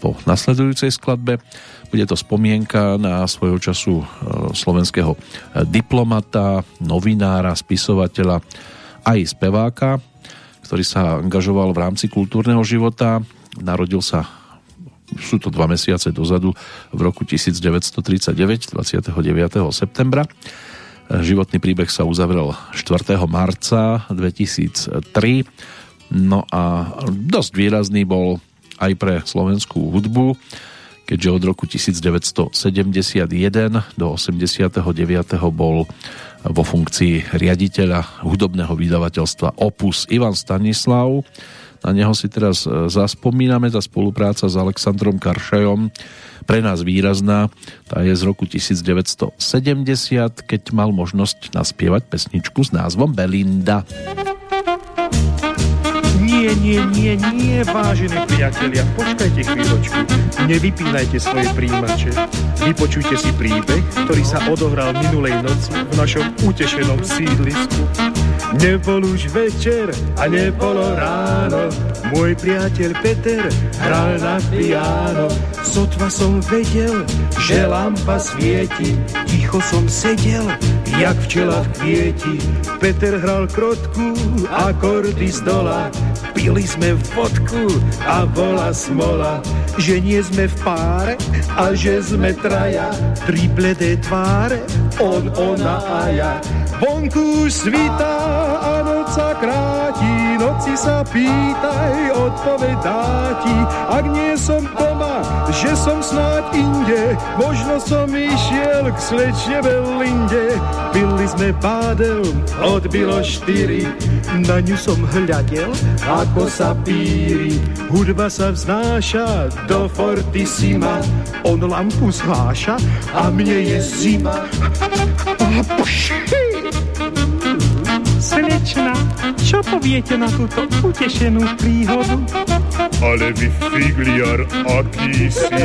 Speaker 3: po nasledujúcej skladbe. Bude to spomienka na svojho času e, slovenského e, diplomata, novinára, spisovateľa aj speváka, ktorý sa angažoval v rámci kultúrneho života. Narodil sa sú to dva mesiace dozadu v roku 1939, 29. septembra. Životný príbeh sa uzavrel 4. marca 2003. No a dosť výrazný bol aj pre slovenskú hudbu keďže od roku 1971 do 89. bol vo funkcii riaditeľa hudobného vydavateľstva Opus Ivan Stanislav. Na neho si teraz zaspomíname, tá spolupráca s Alexandrom Karšajom pre nás výrazná. Tá je z roku 1970, keď mal možnosť naspievať pesničku s názvom Belinda.
Speaker 7: Nie, nie, nie, nie, vážení priatelia, počkajte chvíľočku. Nevypínajte svoje príjimače. Vypočujte si príbeh, ktorý sa odohral minulej noci v našom utešenom sídlisku. Nebol už večer a nebolo ráno, môj priateľ Peter hral na piano. Sotva som vedel, že lampa svieti, ticho som sedel, jak včela v kvieti. Peter hral krotku, akordy z dola, pili sme vodku a bola smola, že nie sme v páre a že sme traja, tri bledé tváre, on, ona a ja. Vonku svítá a noc sa kráti, noci sa pýtaj, odpoveď dá ti. Ak nie som doma, že som snáď inde, možno som išiel k slečne Belinde. Pili sme bádel, odbilo štyri, na ňu som hľadel, ako sa píri. Hudba sa vznáša do fortissima, on lampu zháša a mne je zima.
Speaker 8: Slečna, čo poviete na túto utešenú príhodu?
Speaker 7: Ale vy figliar, aký si.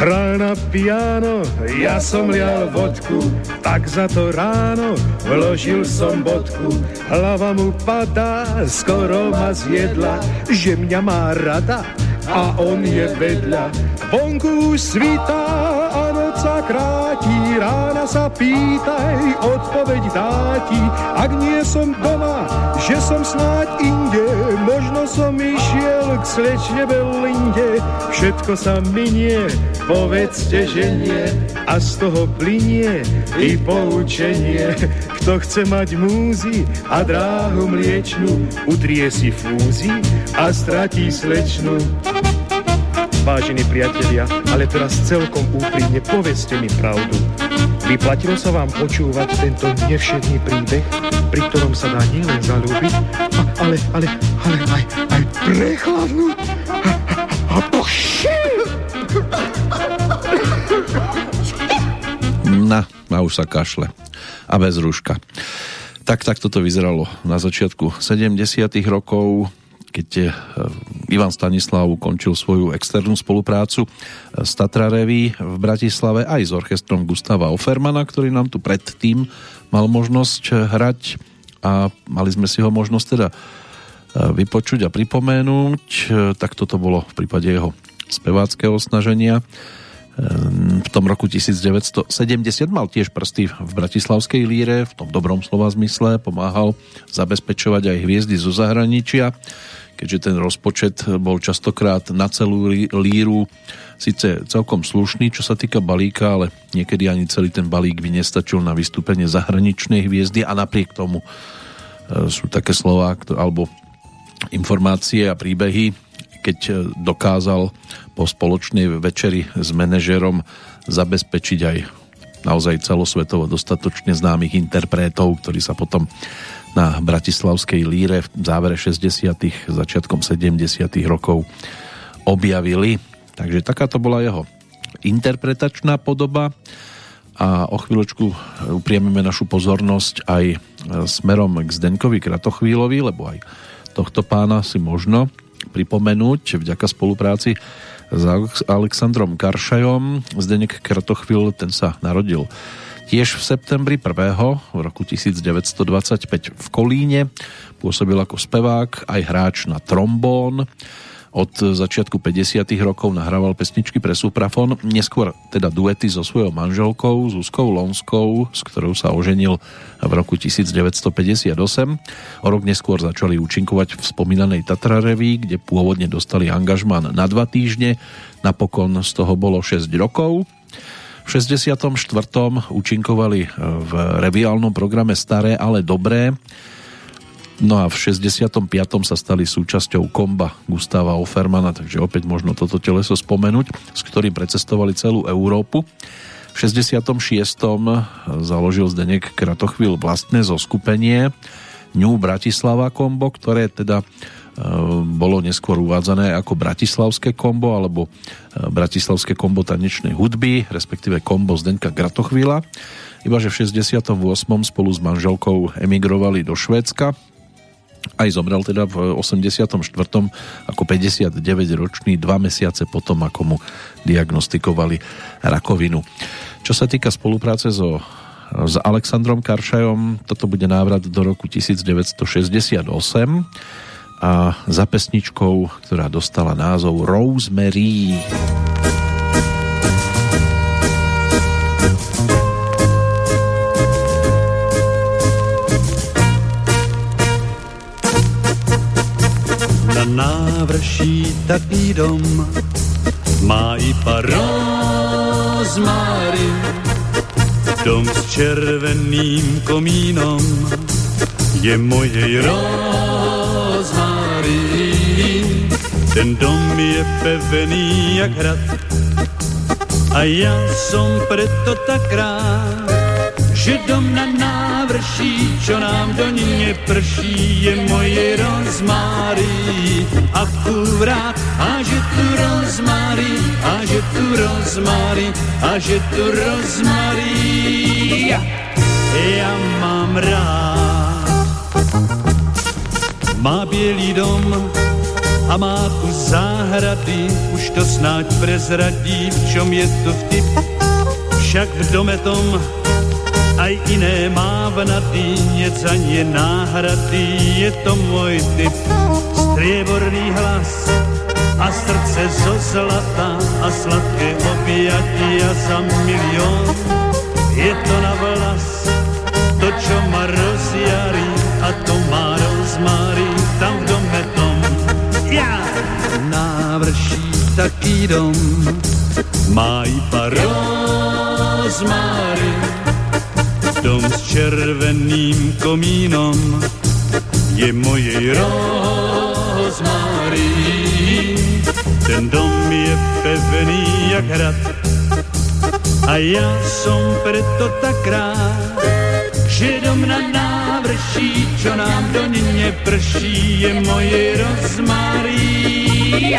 Speaker 7: Hrá na piano, ja som lial vodku, tak za to ráno vložil som bodku. Hlava mu padá, skoro ma zjedla, že mňa má rada a on je vedľa. Vonku svítá sa kráti, rána sa pýtaj, odpoveď dá ti. Ak nie som doma, že som snáď inde, možno som išiel k slečne Belinde. Všetko sa minie, povedzte, že nie, a z toho plinie i poučenie. Kto chce mať múzy a dráhu mliečnu, utrie si fúzy a stratí slečnu. Vážení priatelia, ale teraz celkom úprimne povedzte mi pravdu. Vyplatilo sa vám počúvať tento nevšedný príbeh, pri ktorom sa dá nielen zalúbiť, ale, ale, ale aj, aj prechladnúť a, a,
Speaker 3: Na, a už sa kašle. A bez rúška. Tak, tak toto vyzeralo na začiatku 70 rokov keď eh, Ivan Stanislav ukončil svoju externú spoluprácu eh, s Tatra Revy v Bratislave aj s orchestrom Gustava Offermana, ktorý nám tu predtým mal možnosť eh, hrať a mali sme si ho možnosť teda vypočuť a pripomenúť. Tak toto bolo v prípade jeho speváckého snaženia. V tom roku 1970 mal tiež prsty v bratislavskej líre, v tom dobrom slova zmysle, pomáhal zabezpečovať aj hviezdy zo zahraničia keďže ten rozpočet bol častokrát na celú líru síce celkom slušný, čo sa týka balíka, ale niekedy ani celý ten balík by nestačil na vystúpenie zahraničnej hviezdy. A napriek tomu e, sú také slova alebo informácie a príbehy, keď e, dokázal po spoločnej večeri s manažerom zabezpečiť aj naozaj celosvetovo dostatočne známych interpretov, ktorí sa potom na Bratislavskej líre v závere 60. začiatkom 70. rokov objavili. Takže takáto bola jeho interpretačná podoba a o chvíľočku upriemime našu pozornosť aj smerom k Zdenkovi Kratochvílovi, lebo aj tohto pána si možno pripomenúť vďaka spolupráci s Alexandrom Karšajom. Zdenek Kratochvíl, ten sa narodil Tiež v septembri 1. v roku 1925 v Kolíne pôsobil ako spevák, aj hráč na trombón. Od začiatku 50. rokov nahrával pesničky pre suprafon, neskôr teda duety so svojou manželkou Zuzkou Lonskou, s ktorou sa oženil v roku 1958. O rok neskôr začali účinkovať v spomínanej Tatra Reví, kde pôvodne dostali angažman na dva týždne, napokon z toho bolo 6 rokov. V 64. účinkovali e, v reviálnom programe Staré, ale dobré. No a v 65. sa stali súčasťou komba Gustava Offermana, takže opäť možno toto teleso spomenúť, s ktorým precestovali celú Európu. V 66. založil Zdenek Kratochvíl vlastné zoskupenie New Bratislava Kombo, ktoré teda bolo neskôr uvádzané ako Bratislavské kombo alebo Bratislavské kombo tanečnej hudby, respektíve kombo Zdenka Gratochvíla. Iba že v 68. spolu s manželkou emigrovali do Švédska, aj zomrel teda v 84. ako 59-ročný, dva mesiace potom, ako mu diagnostikovali rakovinu. Čo sa týka spolupráce so s Alexandrom Karšajom. Toto bude návrat do roku 1968 a za pesničkou, ktorá dostala názov Rosemary.
Speaker 9: Na návrší taký dom. Má i rozmarin Dom s červeným komínom je mojej rozmarín. Ten dom je pevný jak hrad. A ja som preto tak rád, že dom na návrší, čo nám do ní neprší, je moje rozmáry. Akurát, a že tu rozmáry, a že tu rozmáry, a že tu rozmáry. Ja, ja mám rád. Má bělý dom a má kus záhrady, už to snáď prezradí, v čom je to vtip. Však v dome tom aj iné mávnatý, nic ani náhrady, je to môj typ. Strieborný hlas a srdce zo zlata a sladké objatia za milión. Je to na vlas, to, čo ma rozjarí a to má rozmarí tam v dome tom. Ja! Návrší taký dom, má iba rozmarí Dom s červeným komínom je mojej rozmarí. Ten dom je pevný jak hrad a ja som preto tak rád, že dom na návrší, čo nám do ne prší, je moje rozmarí.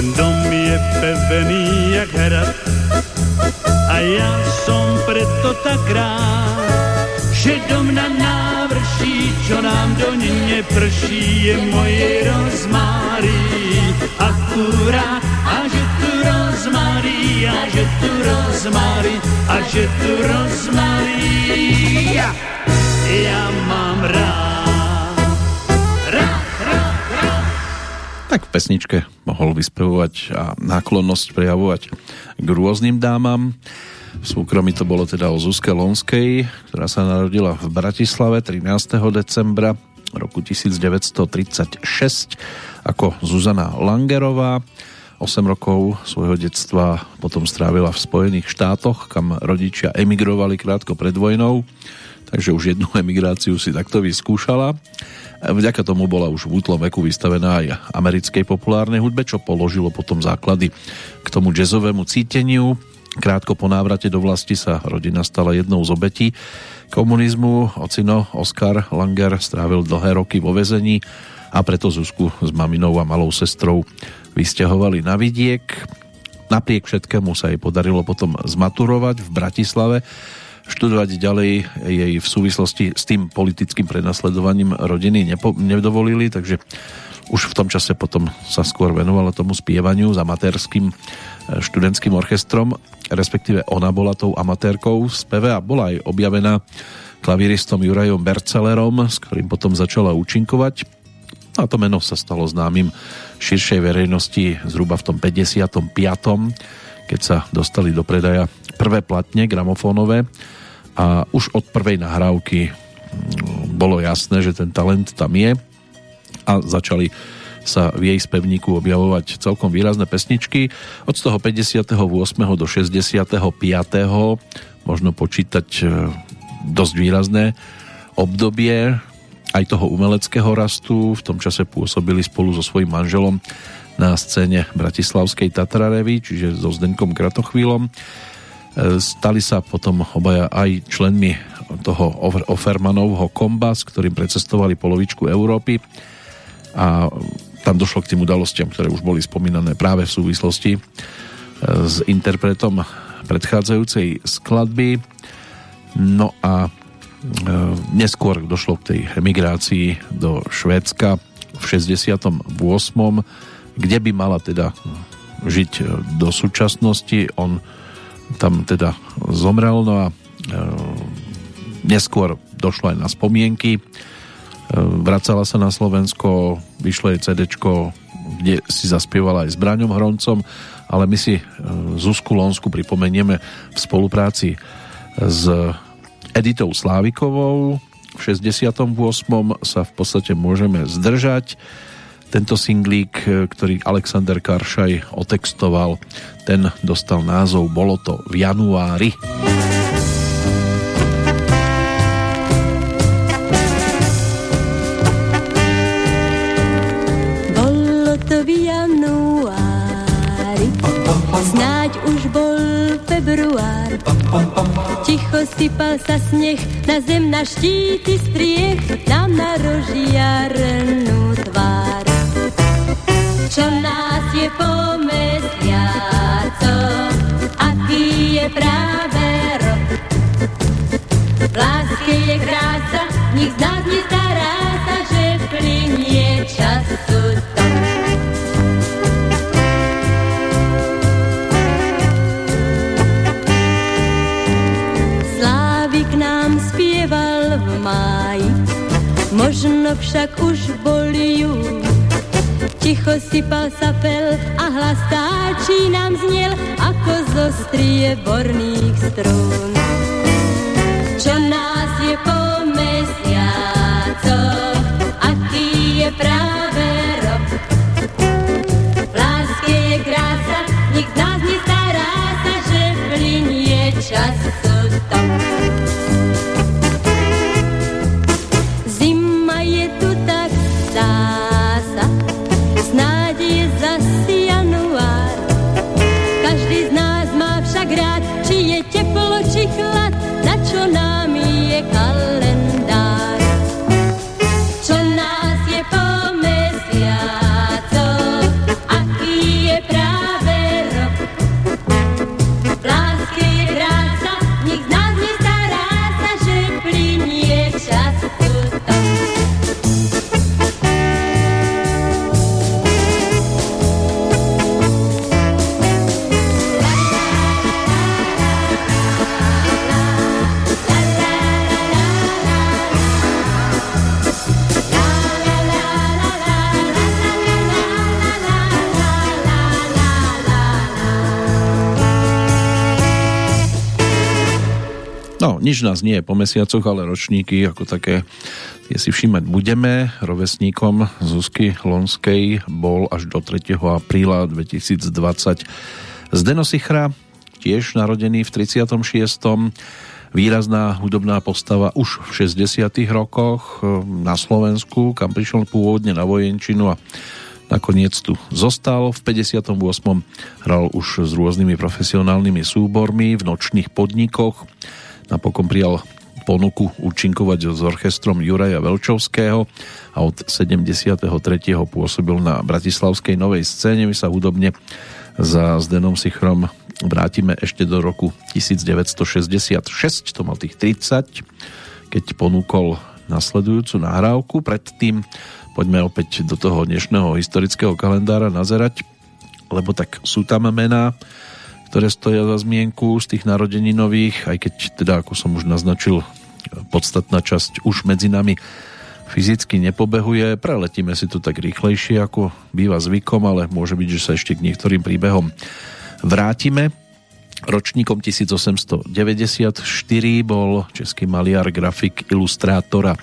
Speaker 9: Ten dom je pevný jak hrad a ja som preto tak rád, že dom na návrší, čo nám do ne prší, je moje rozmáry. Akurát a že tu rozmáry, a že tu rozmáry, a že tu rozmáry. Ja, ja mám rád.
Speaker 3: Tak v pesničke mohol vyspevovať a náklonnosť prejavovať k rôznym dámam. V súkromí to bolo teda o Zuzke Lonskej, ktorá sa narodila v Bratislave 13. decembra roku 1936 ako Zuzana Langerová. 8 rokov svojho detstva potom strávila v Spojených štátoch, kam rodičia emigrovali krátko pred vojnou, takže už jednu emigráciu si takto vyskúšala. Vďaka tomu bola už v útlom veku vystavená aj americkej populárnej hudbe, čo položilo potom základy k tomu jazzovému cíteniu. Krátko po návrate do vlasti sa rodina stala jednou z obetí komunizmu. Ocino Oskar Langer strávil dlhé roky vo vezení a preto Zuzku s maminou a malou sestrou vysťahovali na vidiek. Napriek všetkému sa jej podarilo potom zmaturovať v Bratislave študovať ďalej jej v súvislosti s tým politickým prenasledovaním rodiny nepo, nedovolili, takže už v tom čase potom sa skôr venovala tomu spievaniu s amatérským e, študentským orchestrom, respektíve ona bola tou amatérkou v speve a bola aj objavená klavíristom Jurajom Bercelerom, s ktorým potom začala účinkovať. A to meno sa stalo známym širšej verejnosti zhruba v tom 55. keď sa dostali do predaja prvé platne gramofónové a už od prvej nahrávky mm, bolo jasné, že ten talent tam je a začali sa v jej spevníku objavovať celkom výrazné pesničky. Od toho 58. do 65. možno počítať e, dosť výrazné obdobie aj toho umeleckého rastu. V tom čase pôsobili spolu so svojím manželom na scéne Bratislavskej Tatrarevy, čiže so Zdenkom Kratochvílom. E, stali sa potom obaja aj členmi toho Offermanovho komba, s ktorým precestovali polovičku Európy a tam došlo k tým udalostiam, ktoré už boli spomínané práve v súvislosti e, s interpretom predchádzajúcej skladby. No a e, neskôr došlo k tej emigrácii do Švédska v 68 kde by mala teda žiť do súčasnosti. On tam teda zomrel, no a e, neskôr došlo aj na spomienky. E, vracala sa na Slovensko, vyšlo jej CD, kde si zaspievala aj s Braňom Hroncom, ale my si Zuzku Lonsku pripomenieme v spolupráci s Editou Slávikovou. V 68. sa v podstate môžeme zdržať tento singlík, e, ktorý Alexander Karšaj otextoval, ten dostal názov Bolo to v januári.
Speaker 10: Bolo to v januári, snáď už bol február. Ticho sypal sa sneh na zem, na štíty striech, nám na rožiarnú tvár čo nás je po mesiacoch, aký je práve rok. V láske je krása, nik z nás nestará sa, že plinie času nám spieval v máji, možno však už bol júl Ticho sypal sa pel a hlas táčí nám znel ako zo strie borných strún.
Speaker 3: Nič nás nie je po mesiacoch, ale ročníky ako také tie si všímať budeme. Rovesníkom Zuzky Lonskej bol až do 3. apríla 2020 Zdeno Sichra, tiež narodený v 36. Výrazná hudobná postava už v 60. rokoch na Slovensku, kam prišiel pôvodne na vojenčinu a nakoniec tu zostal. V 58. hral už s rôznymi profesionálnymi súbormi v nočných podnikoch napokon prijal ponuku účinkovať s orchestrom Juraja Velčovského a od 73. pôsobil na Bratislavskej novej scéne. My sa hudobne za Zdenom Sichrom vrátime ešte do roku 1966, to mal tých 30, keď ponúkol nasledujúcu nahrávku. Predtým poďme opäť do toho dnešného historického kalendára nazerať, lebo tak sú tam mená, ktoré stoja za zmienku z tých narodení nových, aj keď teda, ako som už naznačil, podstatná časť už medzi nami fyzicky nepobehuje. Preletíme si to tak rýchlejšie, ako býva zvykom, ale môže byť, že sa ešte k niektorým príbehom vrátime. Ročníkom 1894 bol český maliar, grafik, ilustrátor a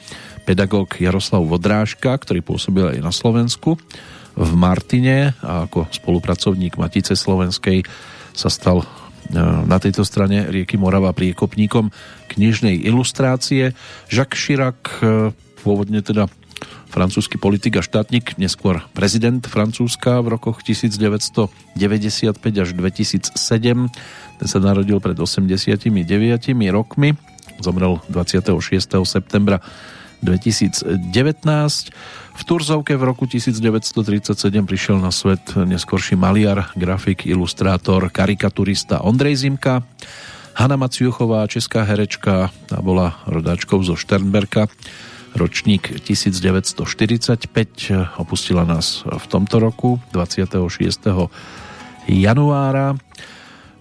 Speaker 3: pedagóg Jaroslav Vodrážka, ktorý pôsobil aj na Slovensku v Martine a ako spolupracovník Matice Slovenskej sa stal na tejto strane rieky Morava priekopníkom knižnej ilustrácie. Jacques Chirac, e, pôvodne teda francúzsky politik a štátnik, neskôr prezident Francúzska v rokoch 1995 až 2007. Ten sa narodil pred 89 rokmi, zomrel 26. septembra 2019. V Turzovke v roku 1937 prišiel na svet neskorší maliar, grafik, ilustrátor, karikaturista Ondrej Zimka. Hanna Maciuchová, česká herečka, tá bola rodáčkou zo Šternberka ročník 1945, opustila nás v tomto roku 26. januára.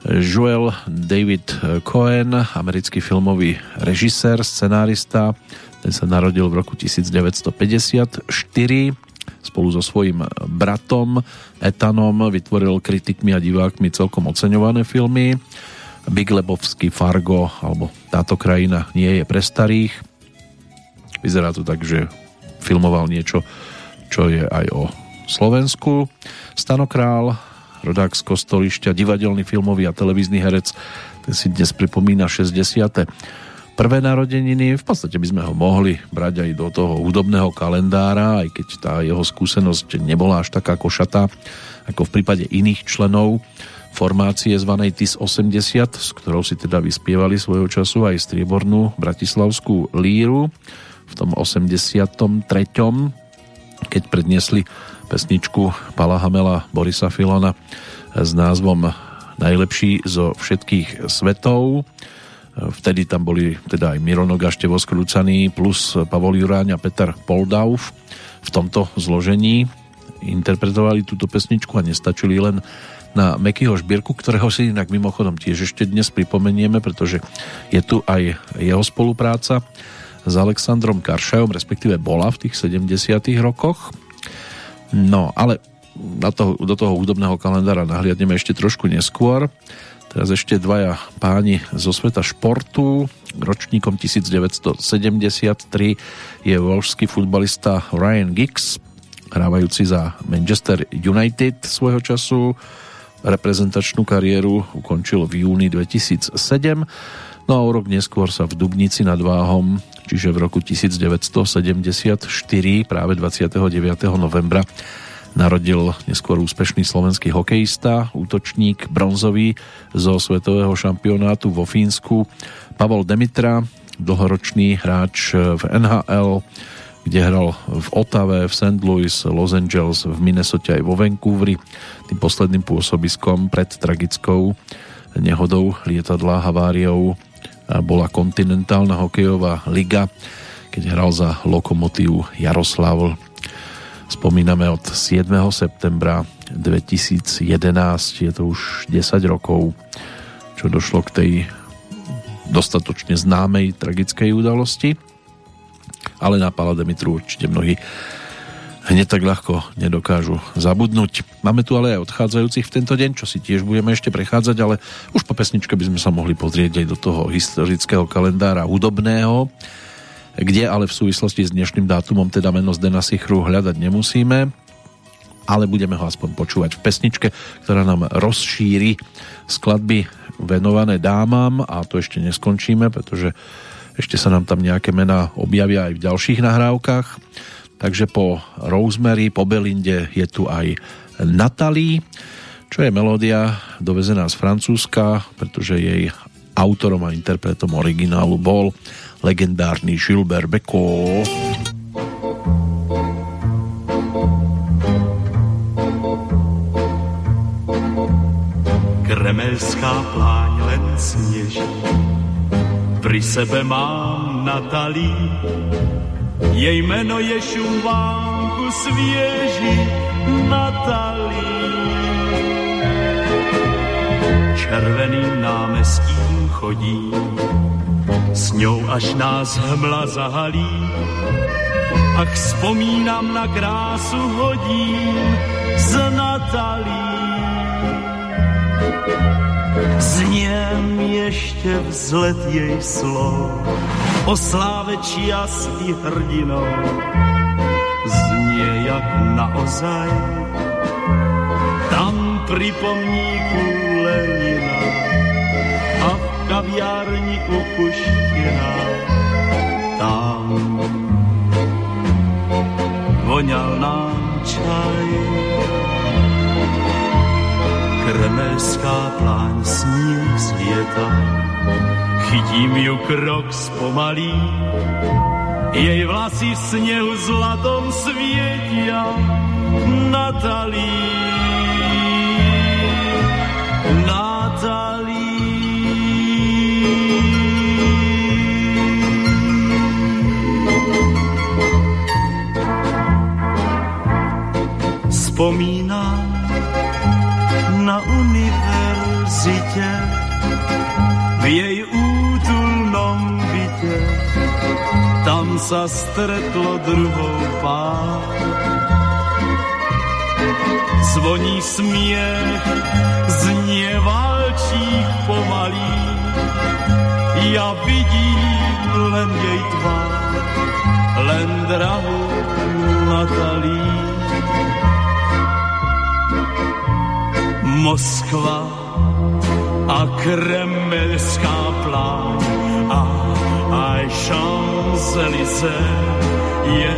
Speaker 3: Joel David Cohen, americký filmový režisér, scenárista, ten sa narodil v roku 1954. Spolu so svojím bratom Etanom vytvoril kritikmi a divákmi celkom oceňované filmy. Big Lebovský Fargo alebo Táto krajina nie je pre starých Vyzerá to tak, že filmoval niečo, čo je aj o Slovensku. Stanokrál, rodák z Kostolišťa, divadelný filmový a televízny herec, ten si dnes pripomína 60. prvé narodeniny. V podstate by sme ho mohli brať aj do toho hudobného kalendára, aj keď tá jeho skúsenosť nebola až taká košatá, ako v prípade iných členov formácie zvanej TIS 80, s ktorou si teda vyspievali svojho času aj striebornú bratislavskú líru v tom 83. keď predniesli pesničku Pala Hamela Borisa Filona s názvom Najlepší zo všetkých svetov. Vtedy tam boli teda aj Mirono Gaštevo skrúcaný plus Pavol Juráň a Peter Poldauf v tomto zložení interpretovali túto pesničku a nestačili len na Mekyho Šbírku, ktorého si inak mimochodom tiež ešte dnes pripomenieme, pretože je tu aj jeho spolupráca s Alexandrom Karšajom, respektíve bola v tých 70 rokoch. No, ale na to, do toho hudobného kalendára nahliadneme ešte trošku neskôr. Teraz ešte dvaja páni zo sveta športu. Ročníkom 1973 je volžský futbalista Ryan Giggs, hrávajúci za Manchester United svojho času. Reprezentačnú kariéru ukončil v júni 2007. No a o rok neskôr sa v Dubnici nad Váhom čiže v roku 1974, práve 29. novembra, narodil neskôr úspešný slovenský hokejista, útočník bronzový zo svetového šampionátu vo Fínsku, Pavol Demitra, dlhoročný hráč v NHL, kde hral v Otave, v St. Louis, Los Angeles, v Minnesota aj vo Vancouveri. Tým posledným pôsobiskom pred tragickou nehodou lietadla haváriou bola kontinentálna hokejová liga, keď hral za Lokomotívu Jaroslav. Spomíname od 7. septembra 2011, je to už 10 rokov, čo došlo k tej dostatočne známej tragickej udalosti. Ale na Pala Demitru určite mnohí hneď tak ľahko nedokážu zabudnúť. Máme tu ale aj odchádzajúcich v tento deň, čo si tiež budeme ešte prechádzať, ale už po pesničke by sme sa mohli pozrieť aj do toho historického kalendára hudobného, kde ale v súvislosti s dnešným dátumom teda meno Zdena Sichru hľadať nemusíme, ale budeme ho aspoň počúvať v pesničke, ktorá nám rozšíri skladby venované dámam a to ešte neskončíme, pretože ešte sa nám tam nejaké mená objavia aj v ďalších nahrávkach. Takže po Rosemary, po Belinde je tu aj Natalie, čo je melódia dovezená z Francúzska, pretože jej autorom a interpretom originálu bol legendárny Gilbert Beko.
Speaker 11: Kremelská pláň len sněží, pri sebe mám Natalí, jej jméno je šumvánku svěží Natalí. Červeným námestím chodí, s ňou až nás hmla zahalí. Ach, vzpomínám na krásu hodín z Natalí. Zněm ještě vzlet jej slov, o sláve čias i hrdinou. Znie jak naozaj, tam pri pomníku
Speaker 9: kaviárni upuštěná. Tam voňal nám čaj. Kremelská pláň sníh z lieta, chytím ju krok zpomalí, jej vlasy v snehu zlatom svietia. Natalí. V jej útulnom byte. Tam sa stretlo druhou pár. Zvoní smiech, znie valčík pomalý. Ja vidím len jej tvár, len drahú Natalí. Moskva a kremelská pláň a aj Champs-Élysées je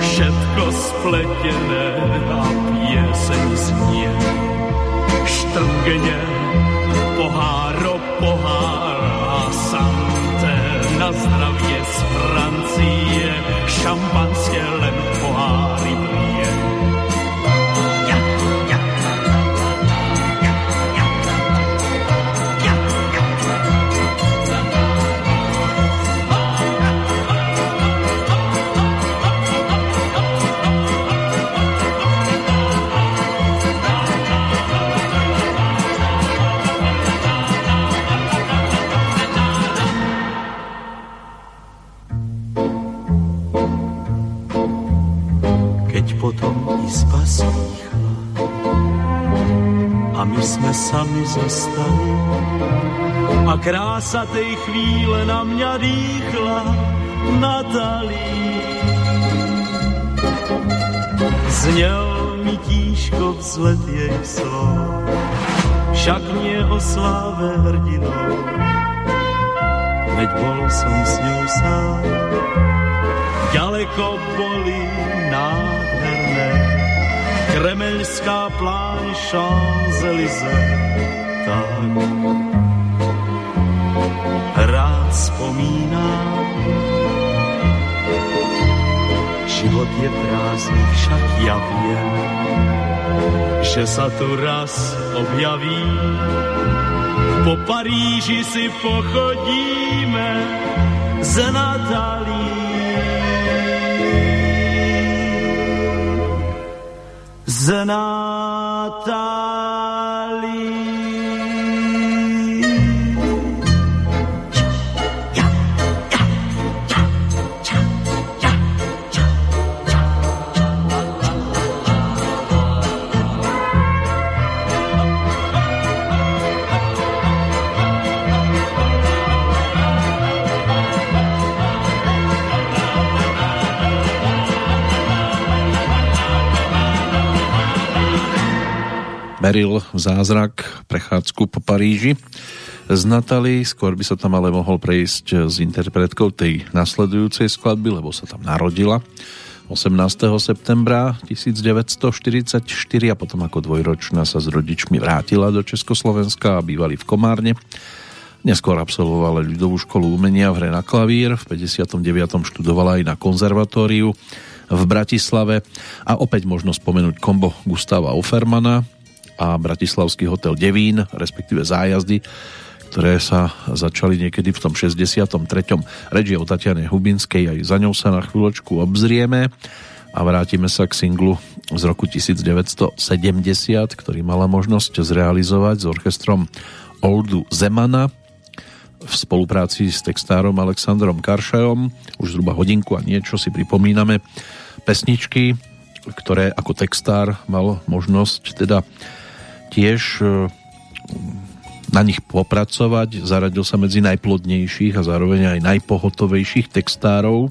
Speaker 9: všetko spletené a pieseň znie. Štrngene pohár o pohár a santé na zdravie z Francie, šampanské len poháry pije. Sami zostali a krása tej chvíle na mňa dýchla Natalí. Znel mi tížko vzlet jej slov, však nie o sláve hrdinou, veď bol som s ňou sám. Ďaleko boli nádherné, kremelská pláň Champs-Élysées, tak rád spomínám. Život je prázdny, však ja viem, že sa tu raz objaví. Po Paríži si pochodíme z Natalí. Z.
Speaker 3: meril zázrak prechádzku po Paríži z Natali, skôr by sa tam ale mohol prejsť s interpretkou tej nasledujúcej skladby, lebo sa tam narodila 18. septembra 1944 a potom ako dvojročná sa s rodičmi vrátila do Československa a bývali v Komárne. Neskôr absolvovala ľudovú školu umenia v hre na klavír, v 59. študovala aj na konzervatóriu v Bratislave a opäť možno spomenúť kombo Gustava Offermana, a Bratislavský hotel Devín, respektíve zájazdy, ktoré sa začali niekedy v tom 63. Reč je o Tatiane Hubinskej, aj za ňou sa na chvíľočku obzrieme a vrátime sa k singlu z roku 1970, ktorý mala možnosť zrealizovať s orchestrom Oldu Zemana v spolupráci s textárom Alexandrom Karšajom. Už zhruba hodinku a niečo si pripomíname pesničky, ktoré ako textár mal možnosť teda tiež e, na nich popracovať. Zaradil sa medzi najplodnejších a zároveň aj najpohotovejších textárov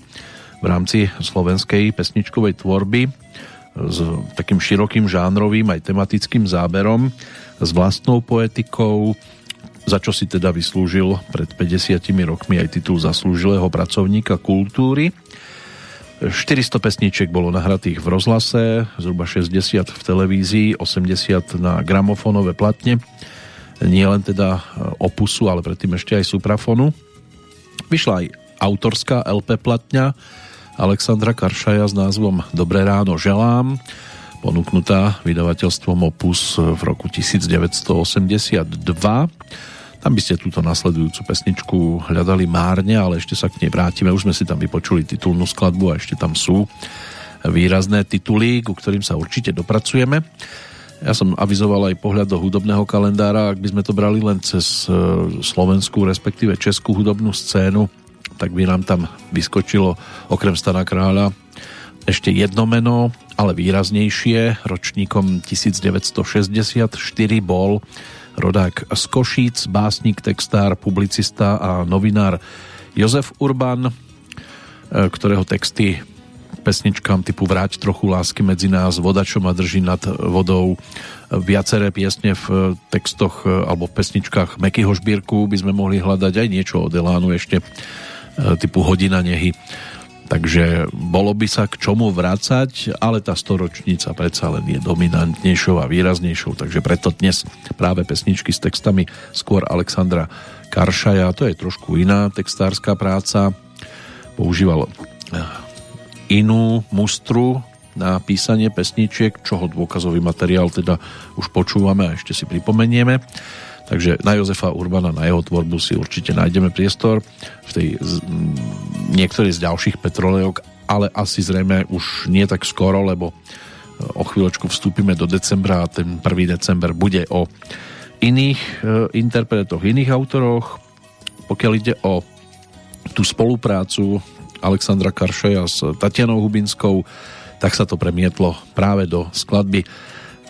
Speaker 3: v rámci slovenskej pesničkovej tvorby s takým širokým žánrovým aj tematickým záberom, s vlastnou poetikou, za čo si teda vyslúžil pred 50 rokmi aj titul zaslúžilého pracovníka kultúry. 400 pesničiek bolo nahratých v rozhlase, zhruba 60 v televízii, 80 na gramofónové platne. Nie len teda opusu, ale predtým ešte aj suprafonu. Vyšla aj autorská LP platňa Alexandra Karšaja s názvom Dobré ráno želám ponúknutá vydavateľstvom Opus v roku 1982. Tam by ste túto nasledujúcu pesničku hľadali márne, ale ešte sa k nej vrátime. Už sme si tam vypočuli titulnú skladbu a ešte tam sú výrazné tituly, ku ktorým sa určite dopracujeme. Ja som avizoval aj pohľad do hudobného kalendára, ak by sme to brali len cez e, slovenskú, respektíve českú hudobnú scénu, tak by nám tam vyskočilo okrem Stana Kráľa ešte jedno meno, ale výraznejšie. Ročníkom 1964 bol rodák z Košíc, básnik, textár, publicista a novinár Jozef Urban, e, ktorého texty pesničkám typu Vráť trochu lásky medzi nás, Voda, čo drží nad vodou, viaceré piesne v textoch e, alebo v pesničkách Mekyho Žbírku by sme mohli hľadať aj niečo od Elánu ešte e, typu Hodina nehy Takže bolo by sa k čomu vrácať, ale tá storočnica predsa len je dominantnejšou a výraznejšou, takže preto dnes práve pesničky s textami skôr Alexandra Karšaja, to je trošku iná textárska práca, používal eh, inú mustru na písanie pesničiek, čoho dôkazový materiál teda už počúvame a ešte si pripomenieme. Takže na Jozefa Urbana, na jeho tvorbu si určite nájdeme priestor v tej z, m, niektorej z ďalších petrolejok, ale asi zrejme už nie tak skoro, lebo e, o chvíľočku vstúpime do decembra a ten 1. december bude o iných e, interpretoch, iných autoroch. Pokiaľ ide o tú spoluprácu Alexandra Karšeja s Tatianou Hubinskou, tak sa to premietlo práve do skladby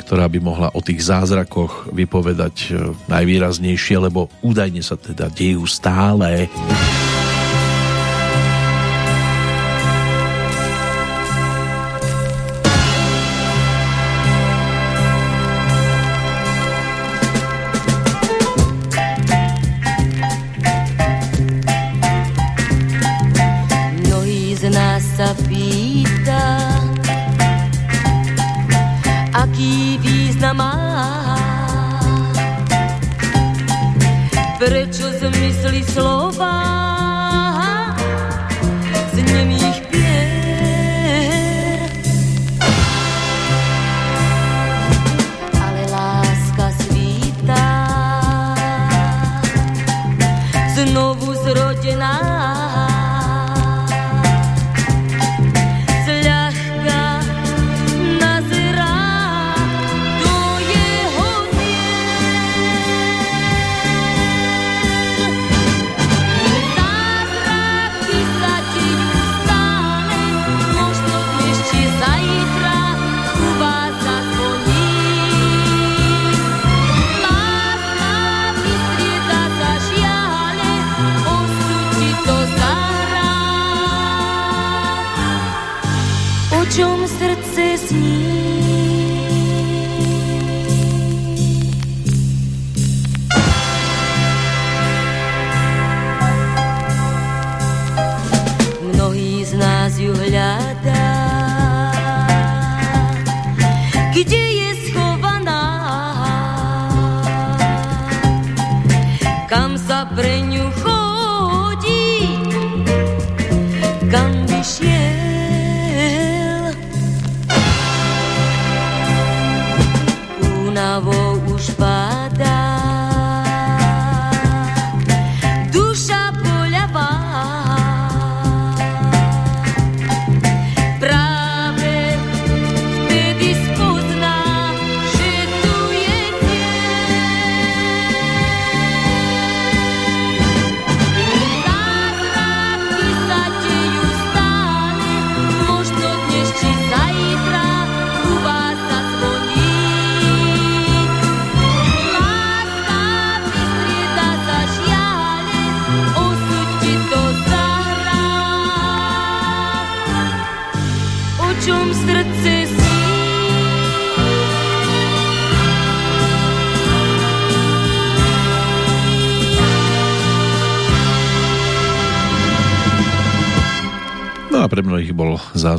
Speaker 3: ktorá by mohla o tých zázrakoch vypovedať e, najvýraznejšie, lebo údajne sa teda dejú stále. slova.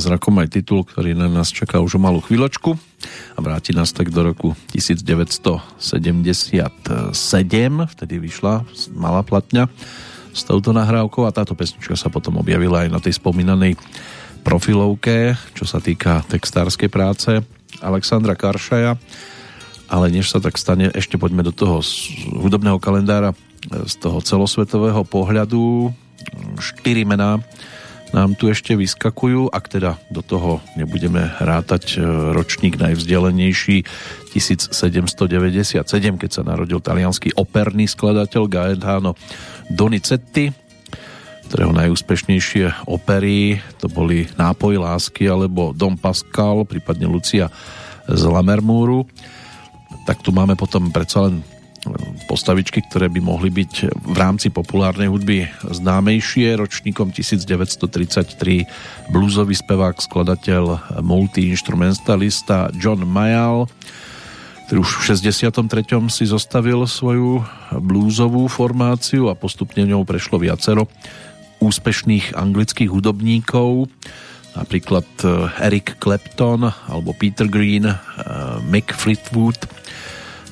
Speaker 3: Zázrakom aj titul, ktorý na nás čaká už o malú chvíľočku a vráti nás tak do roku 1977. Vtedy vyšla malá platňa s touto nahrávkou a táto pesnička sa potom objavila aj na tej spomínanej profilovke, čo sa týka textárskej práce Alexandra Karšaja. Ale než sa tak stane, ešte poďme do toho hudobného kalendára z toho celosvetového pohľadu. Štyri mená nám tu ešte vyskakujú, ak teda do toho nebudeme rátať e, ročník najvzdelenejší 1797, keď sa narodil talianský operný skladateľ Gaetano Donizetti, ktorého najúspešnejšie opery to boli Nápoj lásky alebo Dom Pascal, prípadne Lucia z Lamermúru. Tak tu máme potom predsa len postavičky, ktoré by mohli byť v rámci populárnej hudby známejšie. Ročníkom 1933 bluesový spevák, skladateľ, multiinstrumentalista John Mayall, ktorý už v 63. si zostavil svoju bluesovú formáciu a postupne ňou prešlo viacero úspešných anglických hudobníkov, napríklad Eric Clapton alebo Peter Green, eh, Mick Fleetwood,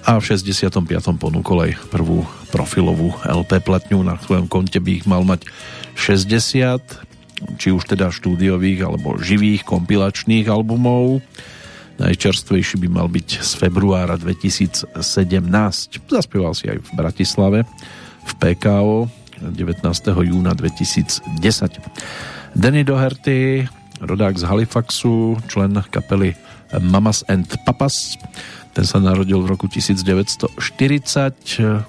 Speaker 3: a v 65. ponúkol aj prvú profilovú LP platňu, na svojom konte by ich mal mať 60, či už teda štúdiových alebo živých kompilačných albumov. Najčerstvejší by mal byť z februára 2017. Zaspieval si aj v Bratislave v PKO 19. júna 2010. Danny Doherty, rodák z Halifaxu, člen kapely Mamas and Papas, ten sa narodil v roku 1940,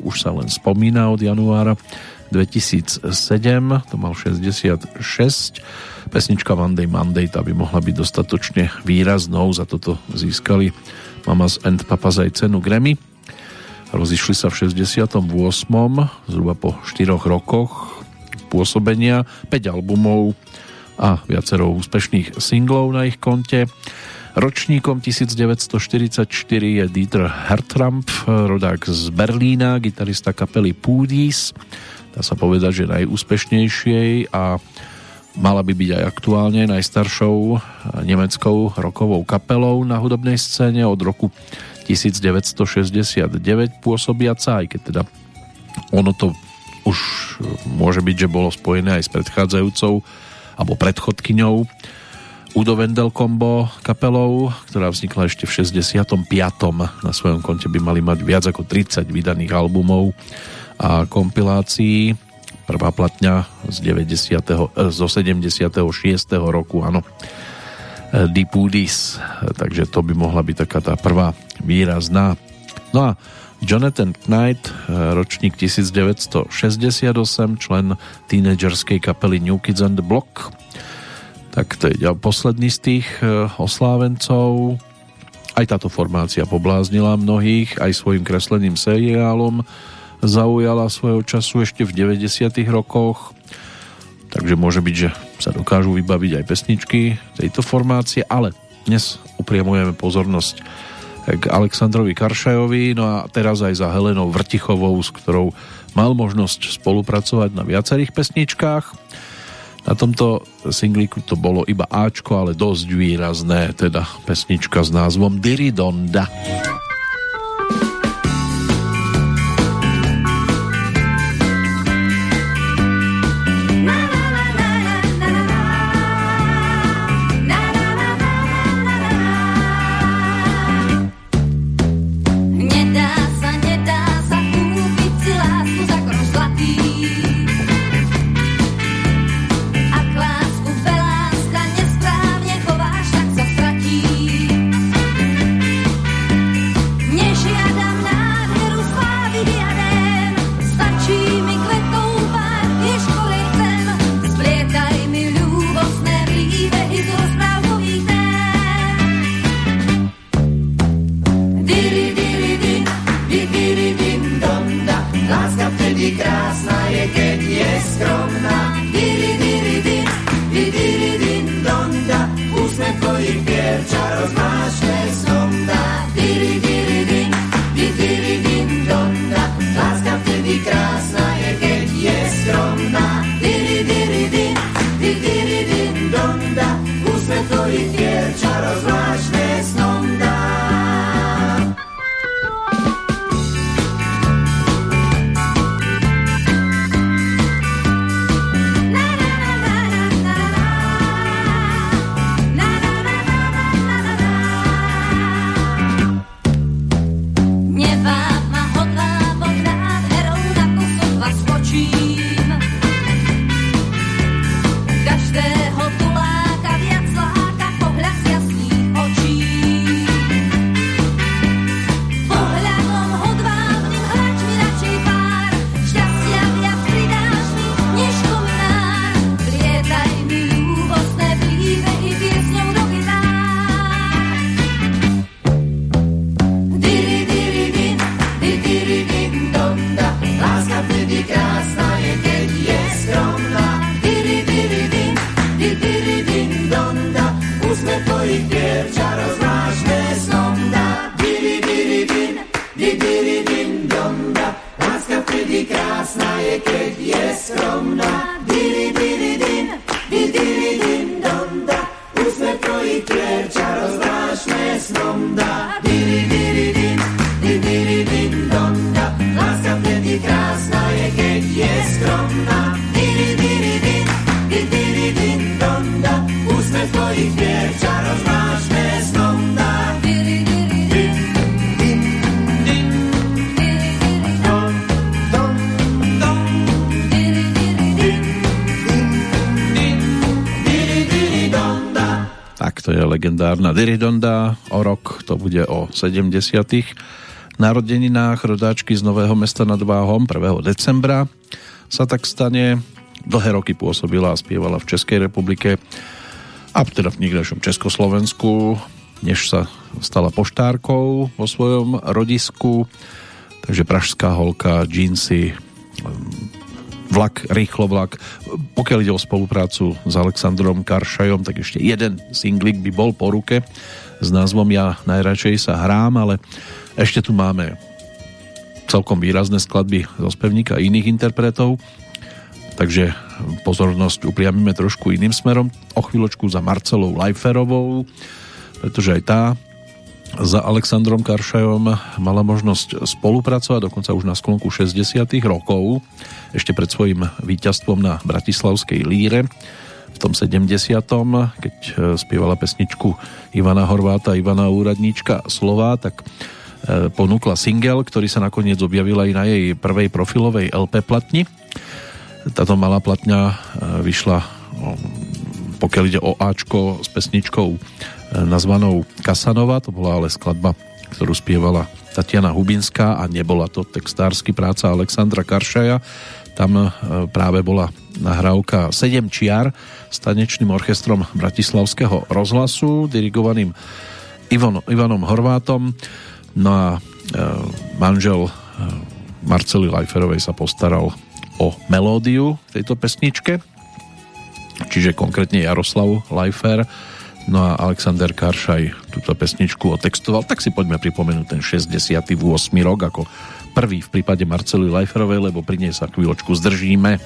Speaker 3: už sa len spomína od januára 2007, to mal 66. Pesnička Monday Monday, tá by mohla byť dostatočne výraznou, za toto získali Mamas and Papas aj cenu Grammy. Rozišli sa v 68. zhruba po 4 rokoch pôsobenia, 5 albumov a viacero úspešných singlov na ich konte. Ročníkom 1944 je Dieter Hertramp, rodák z Berlína, gitarista kapely Pudis. Dá sa povedať, že najúspešnejšej a mala by byť aj aktuálne najstaršou nemeckou rokovou kapelou na hudobnej scéne od roku 1969 pôsobiaca, aj keď teda ono to už môže byť, že bolo spojené aj s predchádzajúcou alebo predchodkyňou Udo Vendel Combo kapelou, ktorá vznikla ešte v 65. Na svojom konte by mali mať viac ako 30 vydaných albumov a kompilácií. Prvá platňa z, 90. Eh, zo 76. roku, áno. Eh, Deep Woodies, takže to by mohla byť taká tá prvá výrazná. No a Jonathan Knight, eh, ročník 1968, člen tínedžerskej kapely New Kids on the Block, tak to je posledný z tých e, oslávencov. Aj táto formácia pobláznila mnohých, aj svojim kresleným seriálom zaujala svojho času ešte v 90. rokoch. Takže môže byť, že sa dokážu vybaviť aj pesničky tejto formácie, ale dnes upriamujeme pozornosť k Aleksandrovi Karšajovi, no a teraz aj za Helenou Vrtichovou, s ktorou mal možnosť spolupracovať na viacerých pesničkách. Na tomto singlíku to bolo iba Ačko, ale dosť výrazné, teda pesnička s názvom Diridonda. Diridonda. Legendárna Diridonda. O rok to bude o 70. narodeninách rodáčky z Nového mesta nad Váhom 1. decembra sa tak stane. Dlhé roky pôsobila a spievala v Českej republike a teda v niekdejšom Československu, než sa stala poštárkou vo svojom rodisku. Takže pražská holka, džínsy, vlak, rýchlo vlak. Pokiaľ ide o spoluprácu s Alexandrom Karšajom, tak ešte jeden singlik by bol po ruke s názvom Ja najradšej sa hrám, ale ešte tu máme celkom výrazné skladby zo spevníka iných interpretov, takže pozornosť upriamíme trošku iným smerom. O chvíľočku za Marcelou Lajferovou, pretože aj tá za Alexandrom Karšajom mala možnosť spolupracovať dokonca už na sklonku 60 rokov, ešte pred svojim víťazstvom na Bratislavskej líre v tom 70. keď spievala pesničku Ivana Horváta, Ivana Úradníčka Slová, tak e, ponúkla single, ktorý sa nakoniec objavil aj na jej prvej profilovej LP platni. Táto malá platňa e, vyšla pokiaľ ide o Ačko s pesničkou e, nazvanou Kasanova, to bola ale skladba, ktorú spievala Tatiana Hubinská a nebola to textársky práca Alexandra Karšaja. Tam e, práve bola nahrávka 7 čiar s tanečným orchestrom Bratislavského rozhlasu, dirigovaným Ivan, Ivanom Horvátom. No a e, manžel e, Marcely Lajferovej sa postaral o melódiu tejto pesničke čiže konkrétne Jaroslav Leifer, no a Alexander Karšaj túto pesničku otextoval, tak si poďme pripomenúť ten 68. rok ako prvý v prípade Marcely Leiferovej, lebo pri nej sa chvíľočku zdržíme.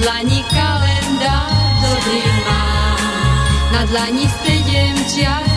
Speaker 10: Dlani kalendár dobrý má, na dlani sedem čiar,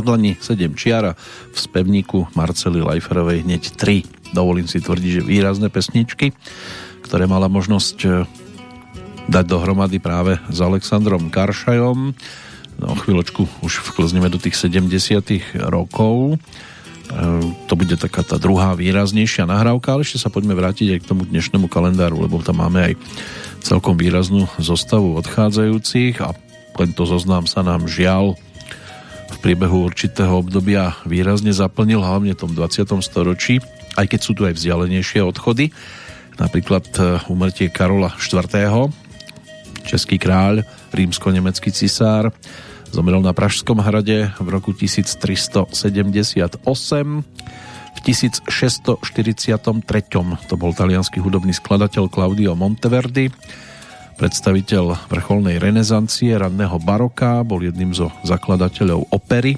Speaker 10: Na dlani 7 čiara v spevníku Marcely Lajferovej hneď 3. Dovolím si tvrdiť, že výrazné pesničky, ktoré mala možnosť e, dať dohromady práve s Alexandrom Karšajom. No, chvíľočku už vklozneme do tých 70 rokov. E, to bude taká tá druhá výraznejšia nahrávka, ale ešte sa poďme vrátiť aj k tomu dnešnému kalendáru, lebo tam máme aj celkom výraznú zostavu odchádzajúcich a tento zoznam sa nám žiaľ priebehu určitého obdobia výrazne zaplnil, hlavne v tom 20. storočí, aj keď sú tu aj vzdialenejšie odchody. Napríklad umrtie Karola IV., český kráľ, rímsko-nemecký cisár, zomrel na Pražskom hrade v roku 1378. V 1643. to bol talianský hudobný skladateľ Claudio Monteverdi, predstaviteľ vrcholnej renesancie ranného baroka, bol jedným zo zakladateľov opery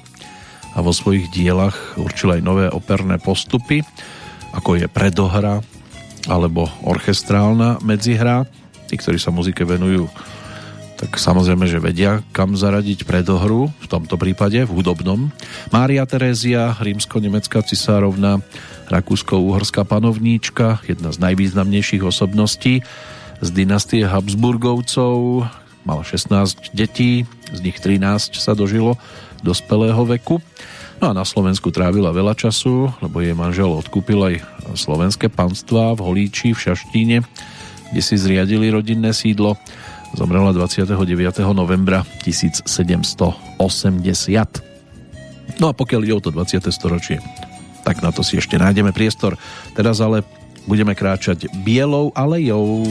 Speaker 10: a vo svojich dielach určil aj nové operné postupy, ako je predohra alebo orchestrálna medzihra. Tí, ktorí sa muzike venujú, tak samozrejme, že vedia, kam zaradiť predohru, v tomto prípade, v hudobnom. Mária Terézia, rímsko-nemecká cisárovna, rakúsko-uhorská panovníčka, jedna z najvýznamnejších osobností z dynastie Habsburgovcov. Mala 16 detí, z nich 13 sa dožilo dospelého veku. No a na Slovensku trávila veľa času, lebo jej manžel odkúpil aj slovenské panstva v Holíči, v Šaštíne, kde si zriadili rodinné sídlo. Zomrela 29. novembra 1780. No a pokiaľ ide o to 20. storočie, tak na to si ešte nájdeme priestor. Teraz ale budeme kráčať bielou alejou.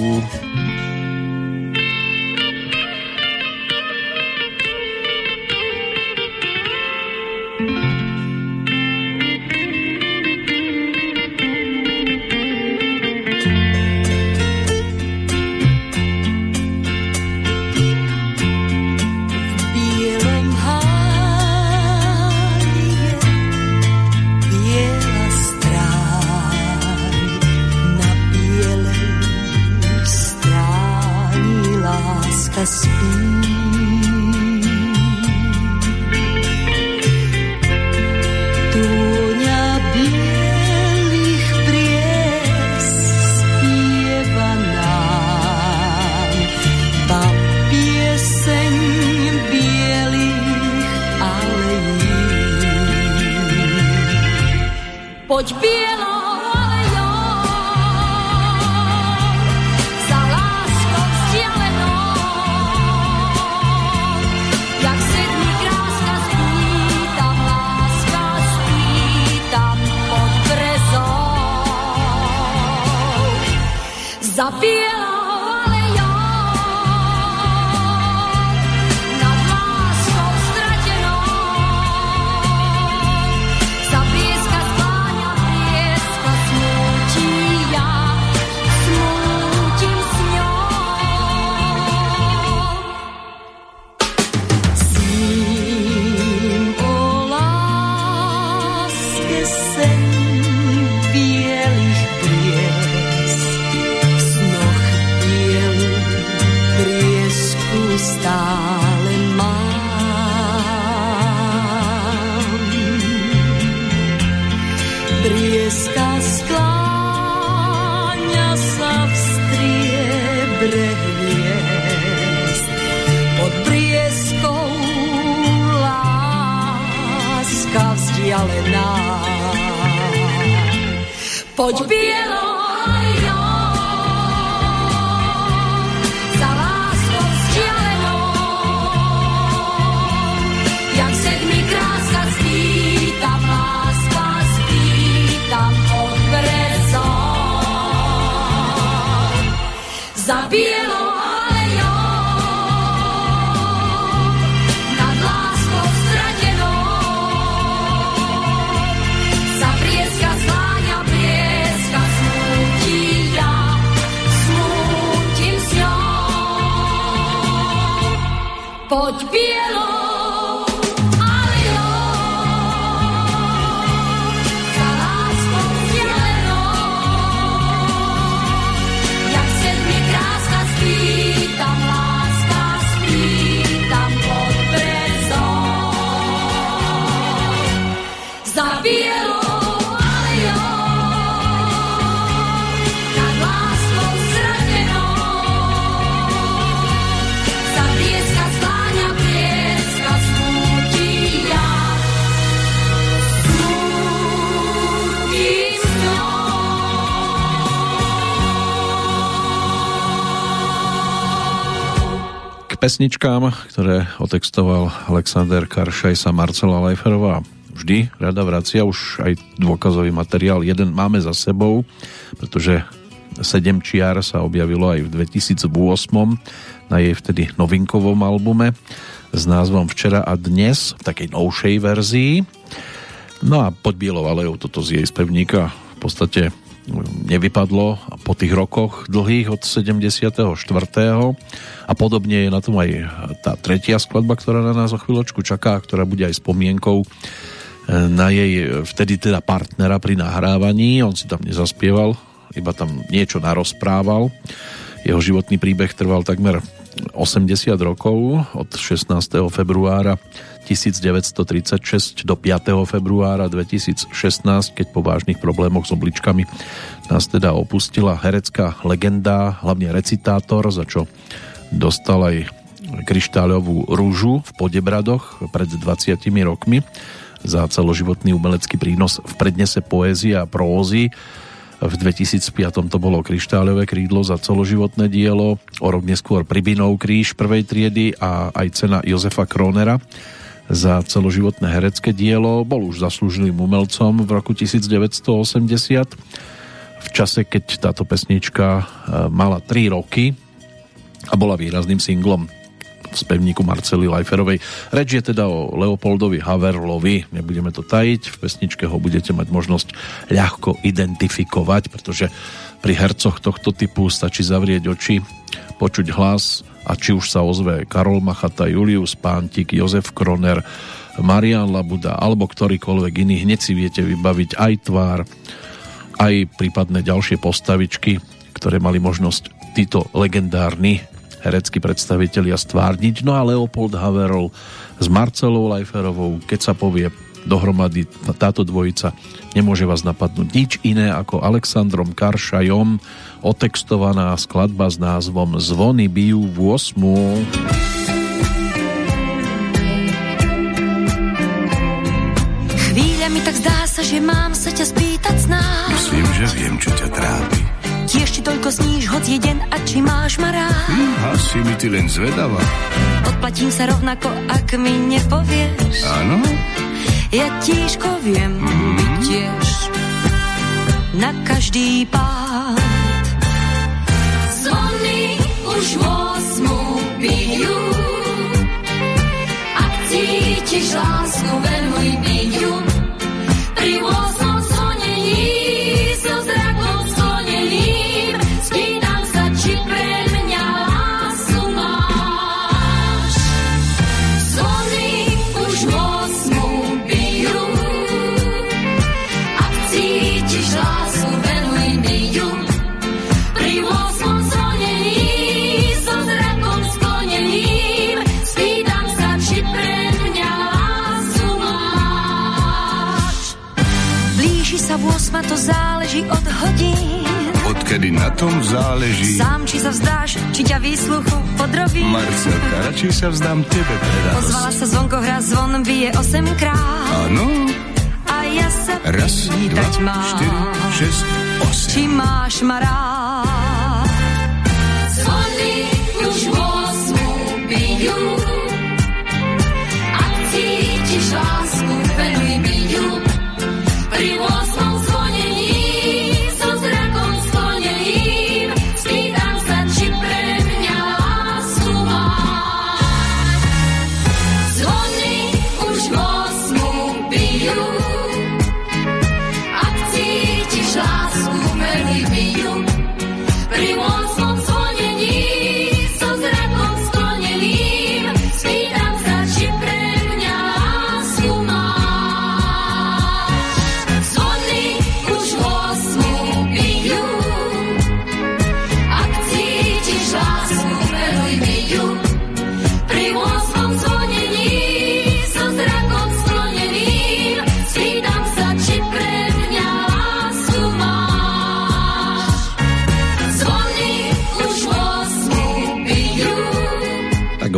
Speaker 10: Poď bielo aj za láskou vzdialenou, jak sedmi kráska spýtam, láska spýtam od brezov. Beer!
Speaker 3: Pesničkám, ktoré otextoval Alexander Karšaj sa Marcela Leiferová vždy rada vracia, už aj dôkazový materiál jeden máme za sebou, pretože sedem čiar sa objavilo aj v 2008 na jej vtedy novinkovom albume s názvom Včera a dnes v takej novšej verzii. No a pod Bielou alejou toto z jej spevníka v podstate nevypadlo po tých rokoch dlhých od 74. A podobne je na tom aj tá tretia skladba, ktorá na nás o chvíľočku čaká, ktorá bude aj spomienkou e, na jej vtedy teda partnera pri nahrávaní. On si tam nezaspieval, iba tam niečo narozprával. Jeho životný príbeh trval takmer 80 rokov od 16. februára 1936 do 5. februára 2016, keď po vážnych problémoch s obličkami nás teda opustila herecká legenda, hlavne recitátor, za čo dostal aj kryštáľovú rúžu v Podebradoch pred 20 rokmi za celoživotný umelecký prínos v prednese poézie a prózy. V 2005 to bolo kryštáľové krídlo za celoživotné dielo, o rok neskôr Pribinov kríž prvej triedy a aj cena Jozefa Kronera za celoživotné herecké dielo. Bol už zaslúžilým umelcom v roku 1980 v čase, keď táto pesnička e, mala 3 roky a bola výrazným singlom v spevníku Marcely Leiferovej. Reč je teda o Leopoldovi Haverlovi, nebudeme to tajiť, v pesničke ho budete mať možnosť ľahko identifikovať, pretože pri hercoch tohto typu stačí zavrieť oči, počuť hlas a či už sa ozve Karol Machata, Julius Pántik, Jozef Kroner, Marian Labuda alebo ktorýkoľvek iný, hneď si viete vybaviť aj tvár, aj prípadné ďalšie postavičky, ktoré mali možnosť títo legendárni hereckí predstavitelia stvárniť. No a Leopold Haverol s Marcelou Leiferovou, keď sa povie dohromady táto dvojica, nemôže vás napadnúť nič iné ako Alexandrom Karšajom, otextovaná skladba s názvom Zvony bijú v
Speaker 10: 8. Chvíľa mi tak zdá sa, že mám sa ťa spýtať znáš.
Speaker 12: Myslím, že viem, čo ťa trápi.
Speaker 10: Tiež ti toľko sníš, hoď jeden a či máš ma rád.
Speaker 12: Hm, asi mi ty len zvedavá.
Speaker 10: Odplatím sa rovnako, ak mi nepovieš.
Speaker 12: Áno?
Speaker 10: Ja tížko viem mm. byť tiež na každý pád už osmu bijú. Ak cítiš lásku, venuj mi od hodín.
Speaker 12: Odkedy na tom záleží?
Speaker 10: Sám, či sa vzdáš, či ťa výsluchu podrobí.
Speaker 12: Marcelka, radšej sa vzdám tebe pre radosť.
Speaker 10: Pozvala sa zvonko hra, zvon bije 8 krát.
Speaker 12: Áno.
Speaker 10: A ja sa
Speaker 12: Raz, dva,
Speaker 10: mám,
Speaker 12: štyri, šesť, osem.
Speaker 10: Či máš ma rád? Zvony už 8 bijú.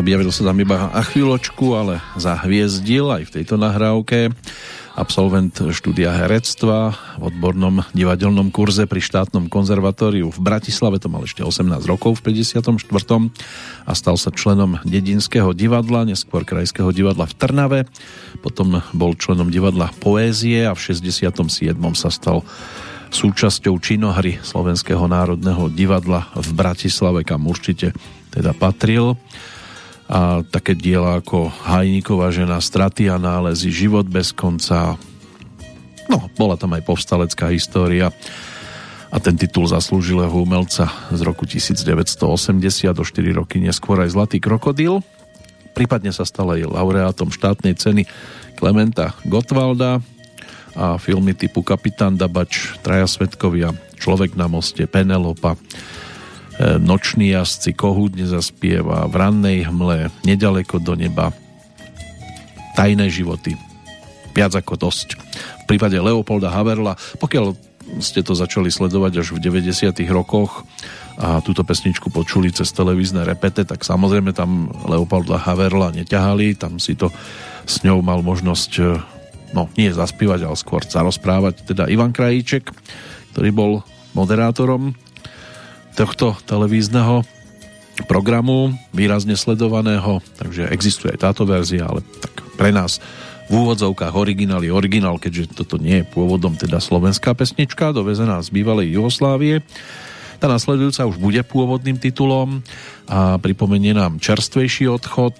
Speaker 3: Objavil sa tam iba a chvíľočku, ale zahviezdil aj v tejto nahrávke absolvent štúdia herectva v odbornom divadelnom kurze pri štátnom konzervatóriu v Bratislave, to mal ešte 18 rokov v 54. a stal sa členom dedinského divadla, neskôr krajského divadla v Trnave, potom bol členom divadla Poézie a v 67. sa stal súčasťou činohry Slovenského národného divadla v Bratislave, kam určite teda patril a také diela ako Hajníková žena, Straty a nálezy, Život bez konca. No, bola tam aj povstalecká história a ten titul zaslúžilého umelca z roku 1980 do 4 roky neskôr aj Zlatý krokodil. Prípadne sa stal aj laureátom štátnej ceny Klementa Gottwalda a filmy typu Kapitán Dabač, Traja svetkovia, Človek na moste, Penelopa, noční jazdci, kohút nezaspieva, v rannej hmle, nedaleko do neba, tajné životy. Viac ako dosť. V prípade Leopolda Haverla, pokiaľ ste to začali sledovať až v 90. rokoch a túto pesničku počuli cez televízne repete, tak samozrejme tam Leopolda Haverla neťahali, tam si to s ňou mal možnosť e, no nie zaspívať, ale skôr sa rozprávať teda Ivan Krajíček, ktorý bol moderátorom tohto televízneho programu, výrazne sledovaného, takže existuje aj táto verzia, ale tak pre nás v úvodzovkách originál je originál, keďže toto nie je pôvodom teda slovenská pesnička, dovezená z bývalej Jugoslávie. Tá nasledujúca už bude pôvodným titulom a pripomenie nám čerstvejší odchod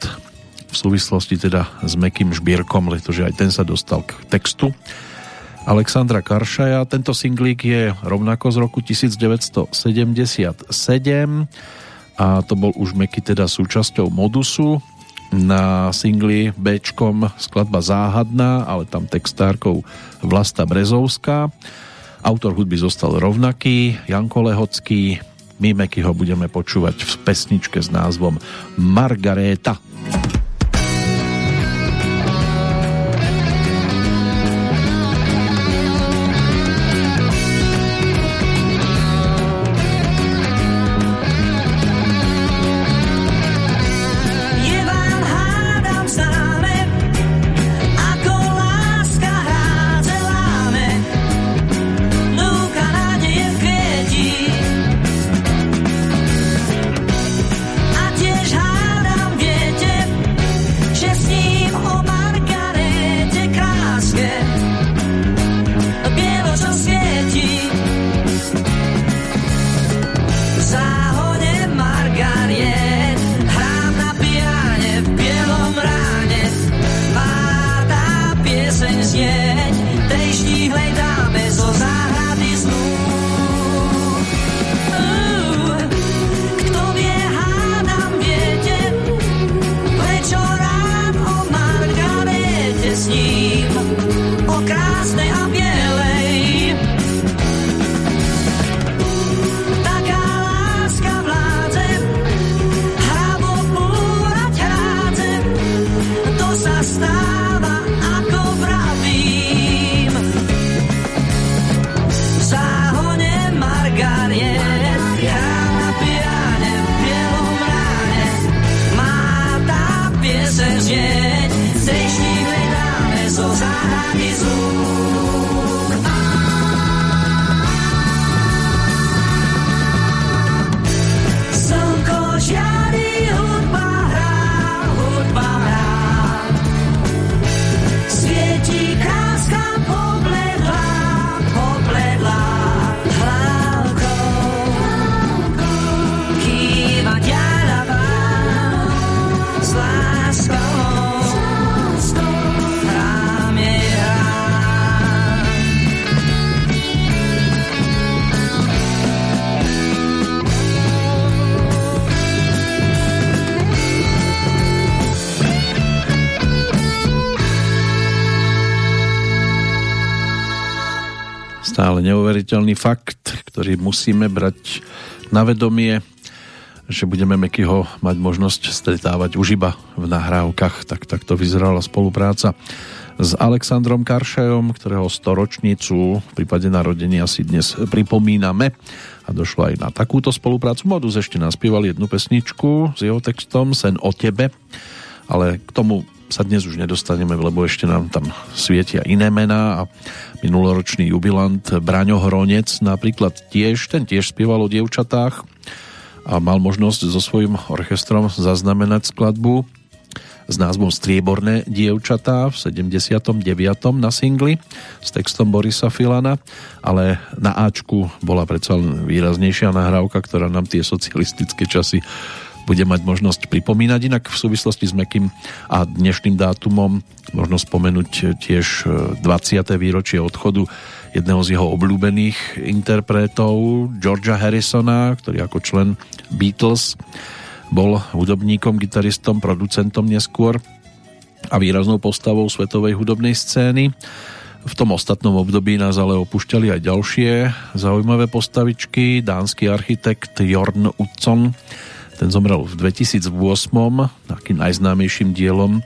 Speaker 3: v súvislosti teda s Mekým Žbírkom, pretože aj ten sa dostal k textu Alexandra Karšaja. Tento singlík je rovnako z roku 1977 a to bol už Meky teda súčasťou modusu na singli B skladba Záhadná, ale tam textárkou Vlasta Brezovská. Autor hudby zostal rovnaký, Janko Lehocký. My Meky ho budeme počúvať v pesničke s názvom Margaréta. Margaréta. Neuveriteľný fakt, ktorý musíme brať na vedomie, že budeme Mekyho mať možnosť stretávať už iba v nahrávkach. Tak takto vyzerala spolupráca s Alexandrom Karšajom, ktorého storočnicu v prípade narodenia si dnes pripomíname a došlo aj na takúto spoluprácu. Modus ešte naspieval jednu pesničku s jeho textom Sen o tebe ale k tomu sa dnes už nedostaneme, lebo ešte nám tam svietia iné mená a minuloročný jubilant Braňo Hronec napríklad tiež, ten tiež spieval o dievčatách a mal možnosť so svojím orchestrom zaznamenať skladbu s názvom Strieborné dievčatá v 79. na singli s textom Borisa Filana, ale na Ačku bola predsa výraznejšia nahrávka, ktorá nám tie socialistické časy bude mať možnosť pripomínať. Inak v súvislosti s Mekým a dnešným dátumom možno spomenúť tiež 20. výročie odchodu jedného z jeho obľúbených interpretov, Georgia Harrisona, ktorý ako člen Beatles bol hudobníkom, gitaristom, producentom neskôr a výraznou postavou svetovej hudobnej scény. V tom ostatnom období nás ale opúšťali aj ďalšie zaujímavé postavičky. Dánsky architekt Jorn Utzon, ten zomrel v 2008. Takým najznámejším dielom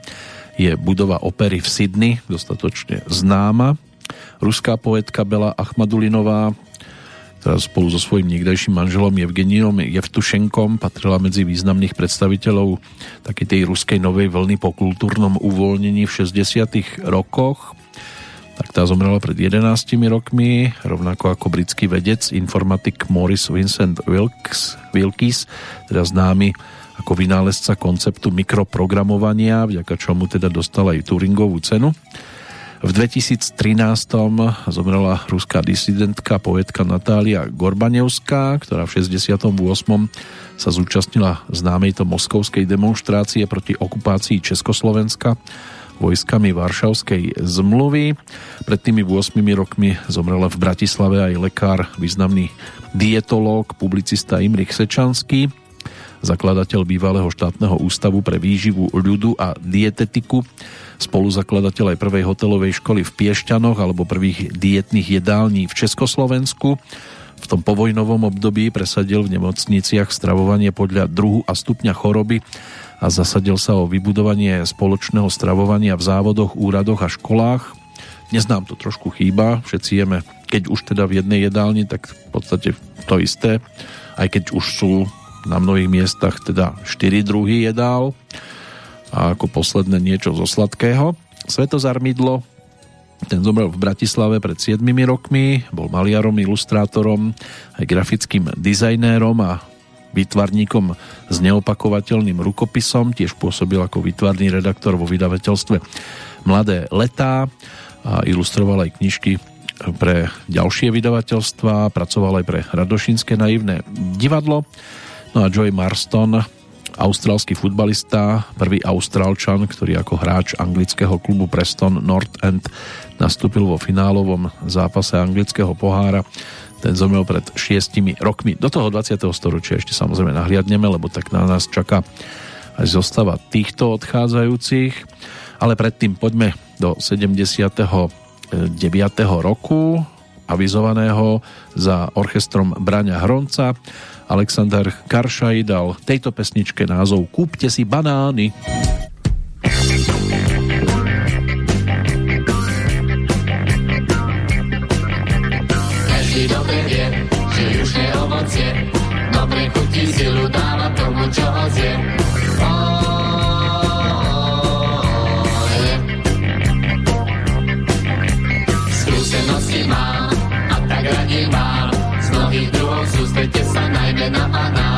Speaker 3: je budova opery v Sydney, dostatočne známa. Ruská poetka Bela Achmadulinová ktorá spolu so svojím niekdajším manželom Evgenínom Jevtušenkom patrila medzi významných predstaviteľov takej tej ruskej novej vlny po kultúrnom uvoľnení v 60 rokoch. Tak tá zomrela pred 11 rokmi, rovnako ako britský vedec, informatik Morris Vincent Wilkes, Wilkes teda známy ako vynálezca konceptu mikroprogramovania, vďaka čomu teda dostal aj Turingovú cenu. V 2013 zomrela ruská disidentka, poetka Natália Gorbanevská, ktorá v 68. sa zúčastnila známej to moskovskej demonstrácie proti okupácii Československa vojskami Varšavskej zmluvy. Pred tými 8 rokmi zomrela v Bratislave aj lekár, významný dietológ, publicista Imrich Sečanský, zakladateľ bývalého štátneho ústavu pre výživu ľudu a dietetiku spoluzakladateľ aj prvej hotelovej školy v Piešťanoch alebo prvých dietných jedální v Československu. V tom povojnovom období presadil v nemocniciach stravovanie podľa druhu a stupňa choroby a zasadil sa o vybudovanie spoločného stravovania v závodoch, úradoch a školách. Dnes nám to trošku chýba, všetci jeme, keď už teda v jednej jedálni, tak v podstate to isté, aj keď už sú na mnohých miestach teda 4 druhy jedál a ako posledné niečo zo sladkého. Svetozar Midlo, ten zomrel v Bratislave pred 7 rokmi, bol maliarom, ilustrátorom, aj grafickým dizajnérom a výtvarníkom s neopakovateľným rukopisom, tiež pôsobil ako výtvarný redaktor vo vydavateľstve Mladé letá a ilustroval aj knižky pre ďalšie vydavateľstva, pracoval aj pre Radošinské naivné divadlo. No a Joy Marston austrálsky futbalista, prvý austrálčan, ktorý ako hráč anglického klubu Preston North End nastúpil vo finálovom zápase anglického pohára. Ten zomrel pred šiestimi rokmi. Do toho 20. storočia ešte samozrejme nahliadneme, lebo tak na nás čaká aj zostava týchto odchádzajúcich. Ale predtým poďme do 79. roku avizovaného za orchestrom Braňa Hronca Alexander Karšaj dal tejto pesničke názov Kúpte si banány.
Speaker 13: Každý silu dáva tomu, čo zje. Skúsenosti má a tak radí má z mnohých druhov sústrete sa najmä na banán.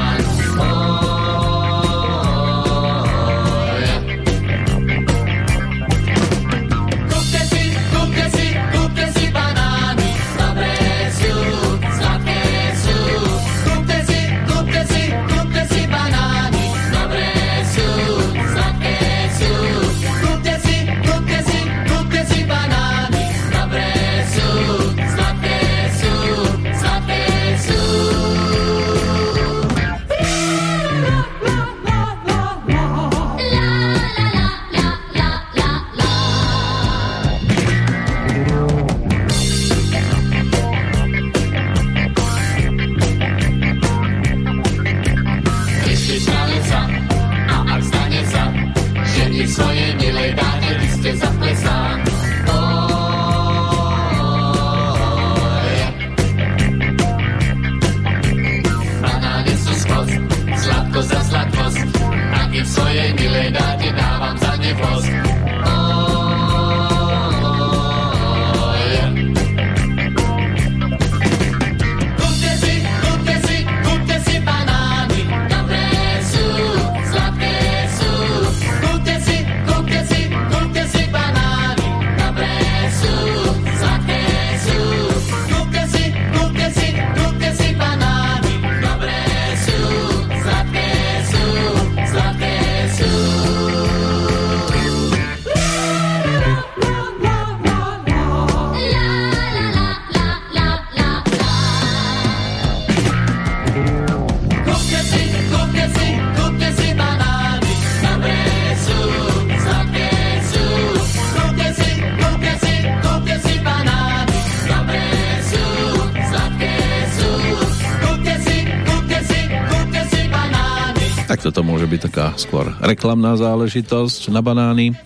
Speaker 3: Skôr reklamná záležitosť na banány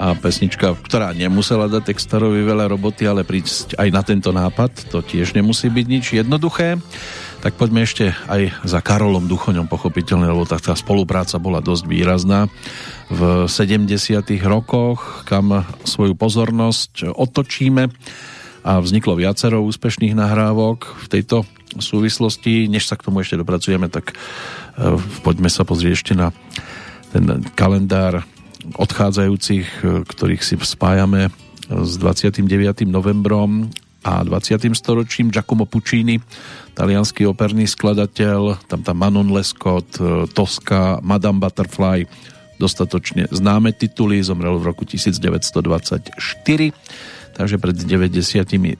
Speaker 3: a pesnička, ktorá nemusela dať textárovi veľa roboty, ale prísť aj na tento nápad, to tiež nemusí byť nič jednoduché. Tak poďme ešte aj za Karolom Duchoňom pochopiteľne, lebo tá, tá spolupráca bola dosť výrazná v 70. rokoch, kam svoju pozornosť otočíme a vzniklo viacero úspešných nahrávok v tejto súvislosti. Než sa k tomu ešte dopracujeme, tak e, poďme sa pozrieť ešte na ten kalendár odchádzajúcich, e, ktorých si spájame s 29. novembrom a 20. storočím Giacomo Puccini, talianský operný skladateľ, tam tam Manon Lescott, e, Tosca, Madame Butterfly, dostatočne známe tituly, zomrel v roku 1924, takže pred 97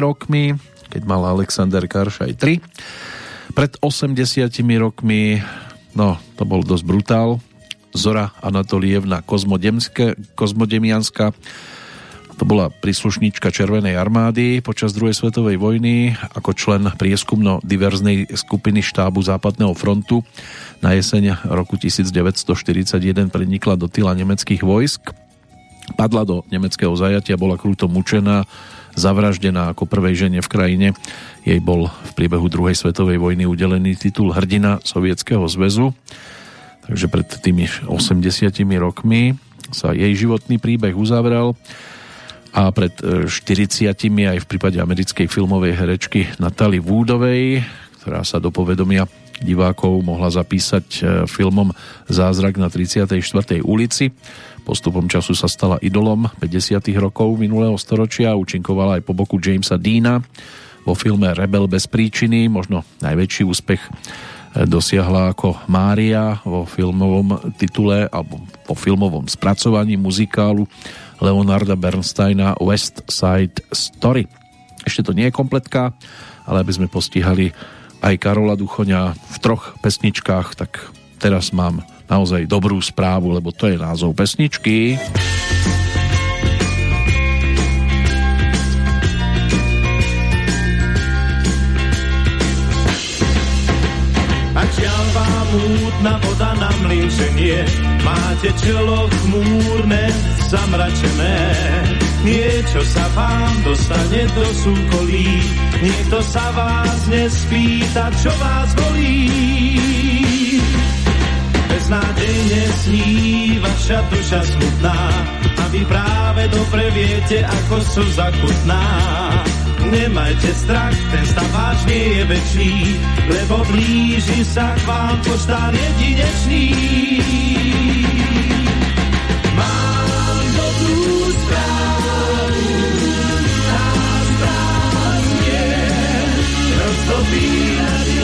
Speaker 3: rokmi, keď mal Alexander Karšaj 3. Pred 80 rokmi, no to bol dosť brutál, Zora Anatolievna Kozmodemianská, to bola príslušníčka Červenej armády počas druhej svetovej vojny ako člen prieskumno-diverznej skupiny štábu Západného frontu. Na jeseň roku 1941 prenikla do tyla nemeckých vojsk. Padla do nemeckého zajatia, bola krúto mučená, zavraždená ako prvej žene v krajine. Jej bol v priebehu druhej svetovej vojny udelený titul hrdina Sovietskeho zväzu. Takže pred tými 80 rokmi sa jej životný príbeh uzavrel a pred 40 e, aj v prípade americkej filmovej herečky Natalie Woodovej, ktorá sa do povedomia divákov mohla zapísať e, filmom Zázrak na 34. ulici. Postupom času sa stala idolom 50. rokov minulého storočia a účinkovala aj po boku Jamesa Deana vo filme Rebel bez príčiny, možno najväčší úspech dosiahla ako Mária vo filmovom titule alebo po filmovom spracovaní muzikálu Leonarda Bernsteina West Side Story. Ešte to nie je kompletka, ale aby sme postihali aj Karola Duchoňa v troch pesničkách, tak teraz mám naozaj dobrú správu, lebo to je názov pesničky.
Speaker 9: Mútna voda na mlíčenie, máte čelo chmúrne, zamračené. Niečo sa vám dostane do súkolí, niekto sa vás nespýta, čo vás bolí. Beznádejne sní vaša duša smutná a vy práve dobre viete, ako sú zakutná nemajte strach, ten stav váš nie je väčší, lebo blíži sa k vám poštár jedinečný. Mám dobrú správu, tá správa znie, roztopí naši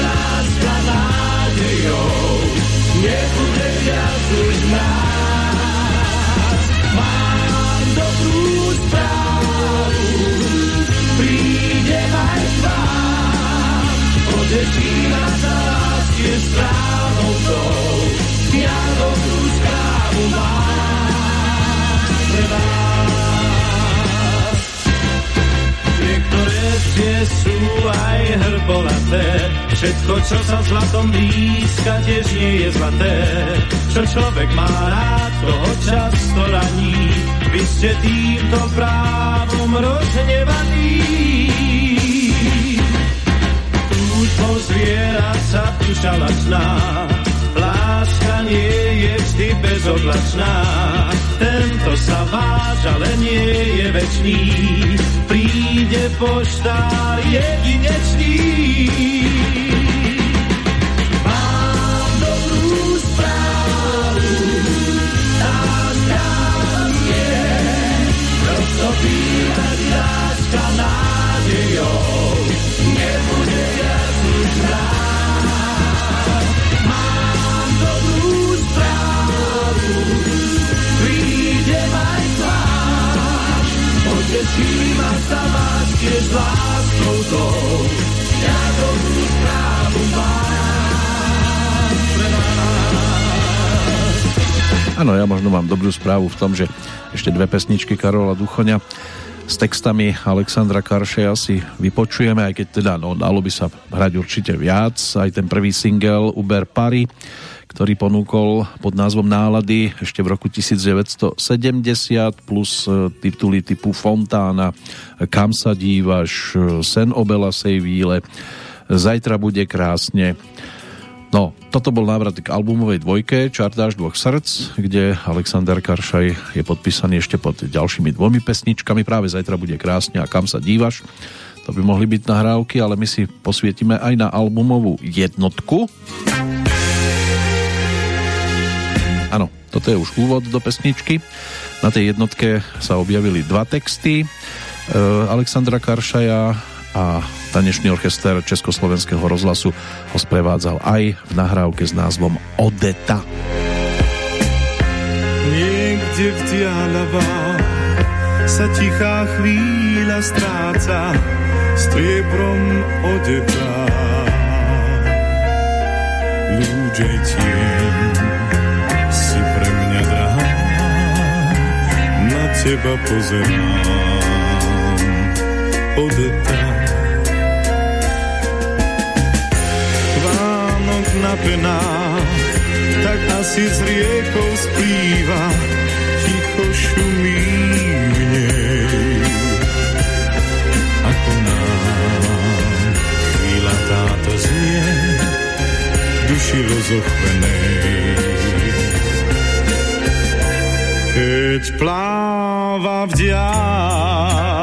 Speaker 9: Tie sú aj hrbolaté, všetko, čo sa zlatom blízka, tiež nie je zlaté. Čo človek má rád, toho často raní, vy ste týmto právom rozhnevaní. Túžbou sa duša láska nie je vždy bezoblačná. Tento sa váž, ale nie je večný, príde poštár jedinečný. Mám dobrú správu, tá správa je, roztopírať láska nádejou, nebude poteším ma sa vás tiež láskou tou, ja správu mám pre vás.
Speaker 3: Áno, ja možno mám dobrú správu v tom, že ešte dve pesničky Karola Duchoňa s textami Alexandra Karšeja si vypočujeme, aj keď teda no, dalo by sa hrať určite viac. Aj ten prvý single Uber Pari, ktorý ponúkol pod názvom Nálady ešte v roku 1970 plus e, tituly typu Fontána, Kam sa dívaš, Sen o Belasej víle, Zajtra bude krásne. No, toto bol návrat k albumovej dvojke Čardáš dvoch srdc, kde Alexander Karšaj je podpísaný ešte pod ďalšími dvomi pesničkami. Práve Zajtra bude krásne a Kam sa dívaš. To by mohli byť nahrávky, ale my si posvietime aj na albumovú jednotku. Áno, toto je už úvod do pesničky. Na tej jednotke sa objavili dva texty e, Alexandra Karšaja a tanečný orchester Československého rozhlasu ho sprevádzal aj v nahrávke s názvom Odeta.
Speaker 9: Niekde v sa tichá chvíľa stráca striebrom odebá. Ľúdej tieň teba pozerám, odetá. Vánok na penách, tak asi s riekou splýva, ticho šumí v nej. Ako nám chvíľa táto znie, duši rozochvenej. Keď pláva v diaľ,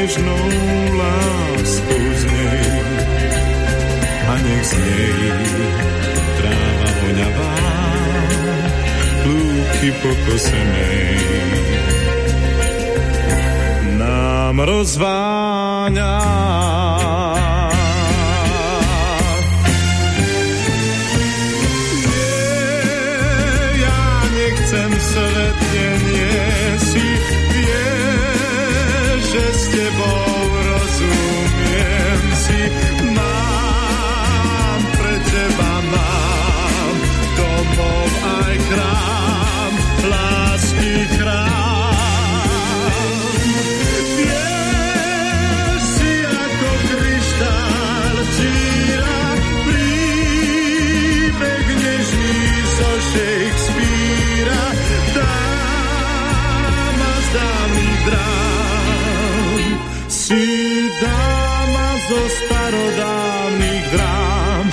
Speaker 9: nežnou láskou z nej. A nech z nej tráva voňavá, lúky pokosenej. Nám rozváňa Si dáma zo starodávnych drám,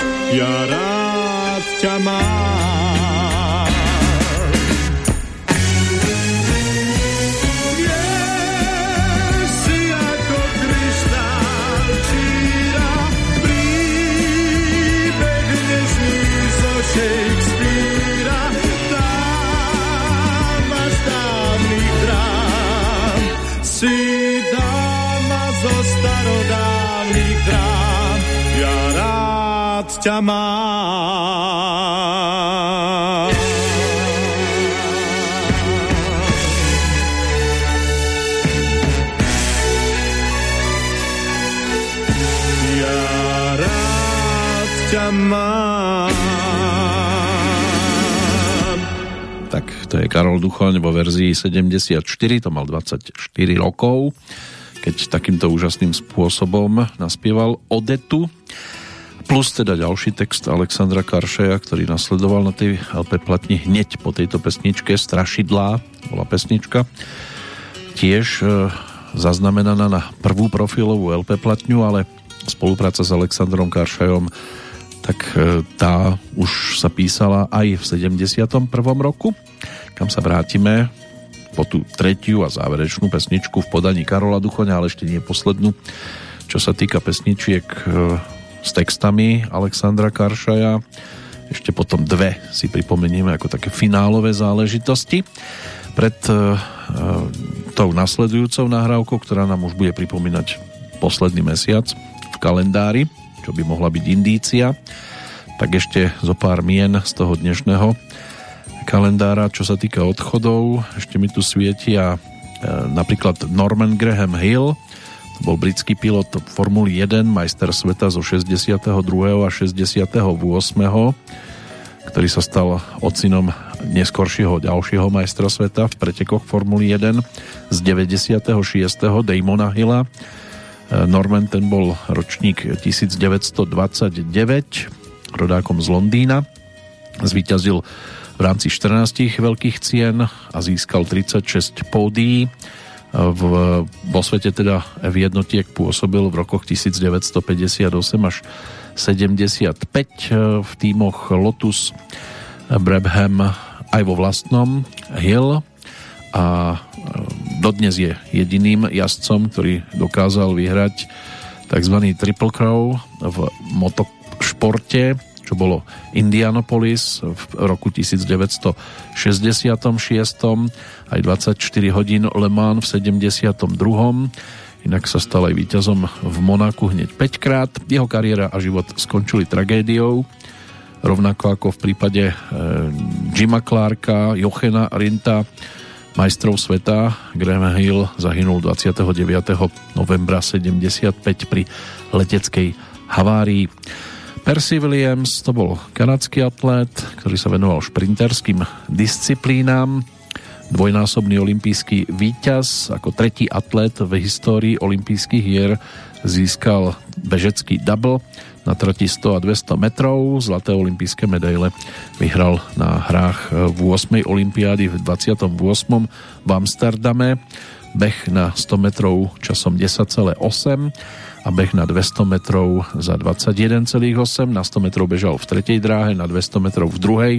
Speaker 9: ťa mám. Ja rád ťa mám.
Speaker 3: Tak to je Karol Duchoň vo verzii 74, to mal 24 rokov, keď takýmto úžasným spôsobom naspieval Odetu. Plus teda ďalší text Alexandra Karšeja, ktorý nasledoval na tej LP platni hneď po tejto pesničke Strašidlá, bola pesnička. Tiež e, zaznamenaná na prvú profilovú LP platňu, ale spolupráca s Alexandrom Karšajom tak e, tá už sa písala aj v 71. roku, kam sa vrátime po tú tretiu a záverečnú pesničku v podaní Karola Duchoňa, ale ešte nie poslednú, čo sa týka pesničiek e, s textami Alexandra Karšaja. Ešte potom dve si pripomenieme ako také finálové záležitosti. Pred uh, tou nasledujúcou nahrávkou, ktorá nám už bude pripomínať posledný mesiac v kalendári, čo by mohla byť indícia, tak ešte zo pár mien z toho dnešného kalendára, čo sa týka odchodov. Ešte mi tu svietia e, napríklad Norman Graham Hill, bol britský pilot Formuly 1, majster sveta zo 62. a 68. ktorý sa stal ocinom neskoršieho ďalšieho majstra sveta v pretekoch Formuly 1 z 96. Damona Hilla. Norman ten bol ročník 1929, rodákom z Londýna. Zvíťazil v rámci 14 veľkých cien a získal 36 pódií. V, vo svete teda v jednotiek pôsobil v rokoch 1958 až 75 v týmoch Lotus, Brabham aj vo vlastnom Hill a e, dodnes je jediným jazdcom, ktorý dokázal vyhrať tzv. Triple Crow v motošporte čo bolo Indianapolis v roku 1966, aj 24 hodín Le Mans v 72. Inak sa stal aj víťazom v Monaku hneď 5 krát. Jeho kariéra a život skončili tragédiou, rovnako ako v prípade e, Jima Clarka, Jochena Rinta, majstrov sveta. Graham Hill zahynul 29. novembra 75 pri leteckej havárii. Percy Williams to bol kanadský atlét, ktorý sa venoval šprinterským disciplínám. Dvojnásobný olimpijský víťaz ako tretí atlét v histórii olympijských hier získal bežecký double na trati 100 a 200 metrov. Zlaté olympijské medaile vyhral na hrách v 8. olympiády v 28. v Amsterdame. Beh na 100 metrov časom 10,8 a beh na 200 metrov za 21,8. Na 100 metrov bežal v tretej dráhe, na 200 metrov v druhej.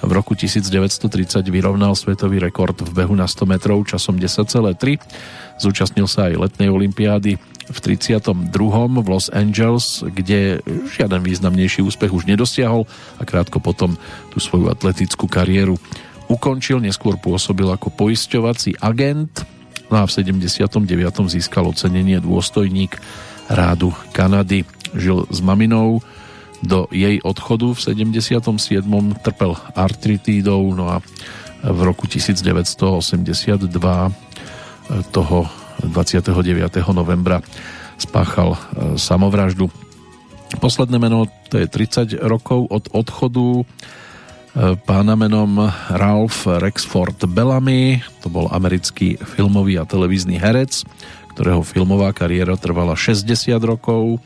Speaker 3: V roku 1930 vyrovnal svetový rekord v behu na 100 metrov časom 10,3. Zúčastnil sa aj letnej olympiády v 32. v Los Angeles, kde žiaden významnejší úspech už nedosiahol a krátko potom tú svoju atletickú kariéru ukončil, neskôr pôsobil ako poisťovací agent no a v 79. získal ocenenie dôstojník rádu Kanady. Žil s maminou do jej odchodu v 77. trpel artritídou, no a v roku 1982 toho 29. novembra spáchal e, samovraždu. Posledné meno, to je 30 rokov od odchodu e, pána menom Ralph Rexford Bellamy, to bol americký filmový a televízny herec, ktorého filmová kariéra trvala 60 rokov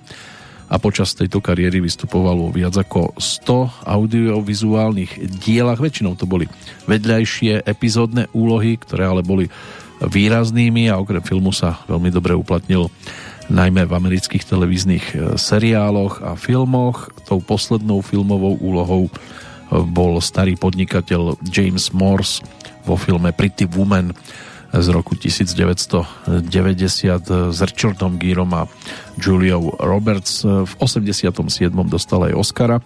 Speaker 3: a počas tejto kariéry vystupoval vo viac ako 100 audiovizuálnych dielach. Väčšinou to boli vedľajšie epizódne úlohy, ktoré ale boli výraznými a okrem filmu sa veľmi dobre uplatnil najmä v amerických televíznych e, seriáloch a filmoch. Tou poslednou filmovou úlohou e, bol starý podnikateľ James Morse vo filme Pretty Woman z roku 1990 s Richardom Gírom a Juliou Roberts. V 87. dostal aj Oscara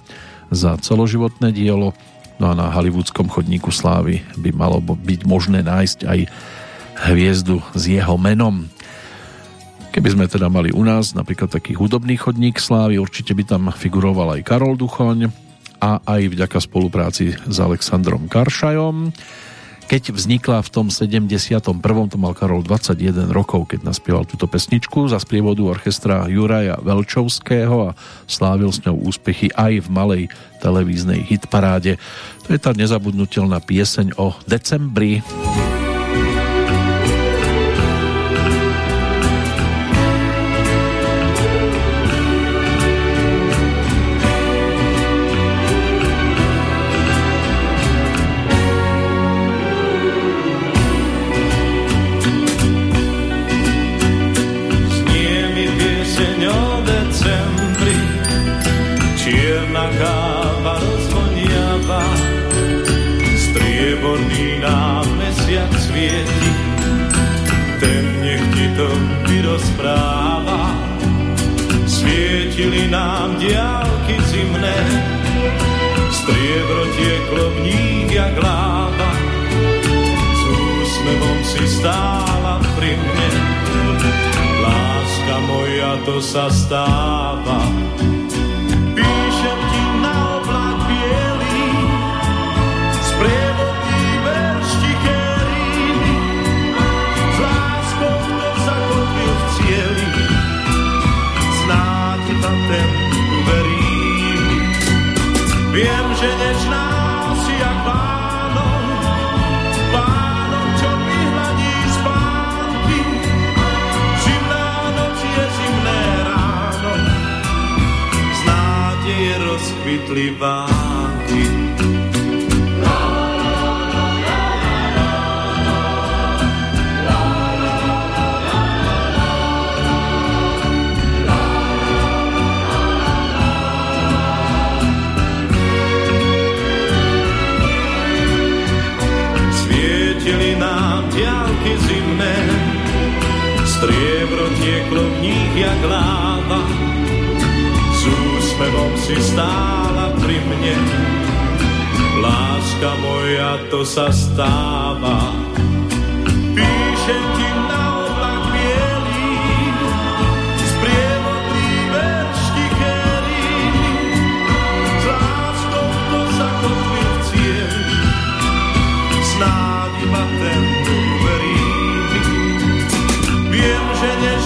Speaker 3: za celoživotné dielo, no a na hollywoodskom chodníku slávy by malo byť možné nájsť aj hviezdu s jeho menom. Keby sme teda mali u nás napríklad taký hudobný chodník slávy, určite by tam figuroval aj Karol Duchoň a aj vďaka spolupráci s Alexandrom Karšajom. Keď vznikla v tom 71. to mal Karol 21 rokov, keď naspieval túto pesničku za sprievodu orchestra Juraja Velčovského a slávil s ňou úspechy aj v malej televíznej hitparáde. To je tá nezabudnutelná pieseň o decembri.
Speaker 9: To sa stáva. Rozkvitli vánky. striebro tieklo v nich jak láva. S úsmevom si stála pri mne, láska moja to sa stáva. Píšem ti na oblak bielý, sprievodný verš tichý, s láskou to zakotvil v cieli, snáď iba ten rozkvitli vánky.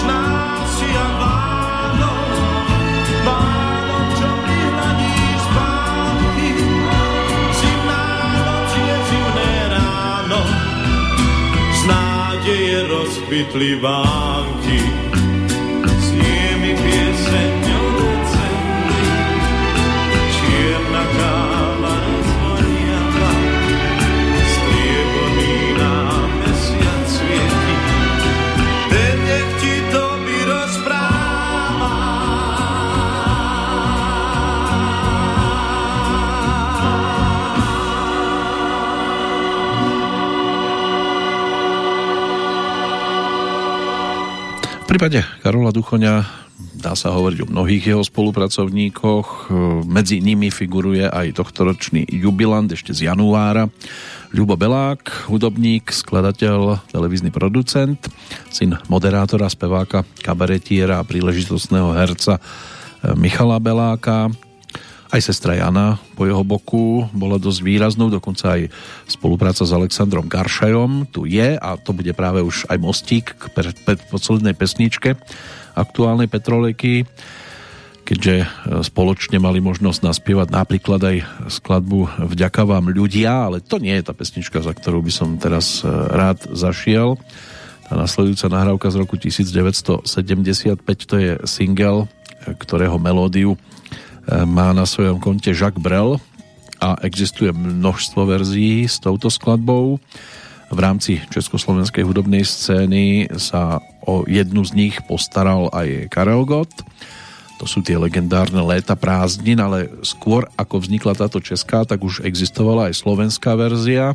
Speaker 9: Znie
Speaker 3: prípade Karola Duchoňa dá sa hovoriť o mnohých jeho spolupracovníkoch. Medzi nimi figuruje aj tohtoročný jubilant ešte z januára. Ľubo Belák, hudobník, skladateľ, televízny producent, syn moderátora, speváka, kabaretiera a príležitostného herca Michala Beláka, aj sestra Jana po jeho boku bola dosť výraznou, dokonca aj spolupráca s Alexandrom Garšajom tu je a to bude práve už aj mostík k poslednej pesničke aktuálnej Petroleky, keďže e, spoločne mali možnosť naspievať napríklad aj skladbu Vďaka vám ľudia, ale to nie je tá pesnička, za ktorú by som teraz e, rád zašiel. Tá nasledujúca nahrávka z roku 1975 to je single, e, ktorého melódiu má na svojom konte Jacques Brel a existuje množstvo verzií s touto skladbou. V rámci československej hudobnej scény sa o jednu z nich postaral aj Karel Gott. To sú tie legendárne léta prázdnin, ale skôr ako vznikla táto česká, tak už existovala aj slovenská verzia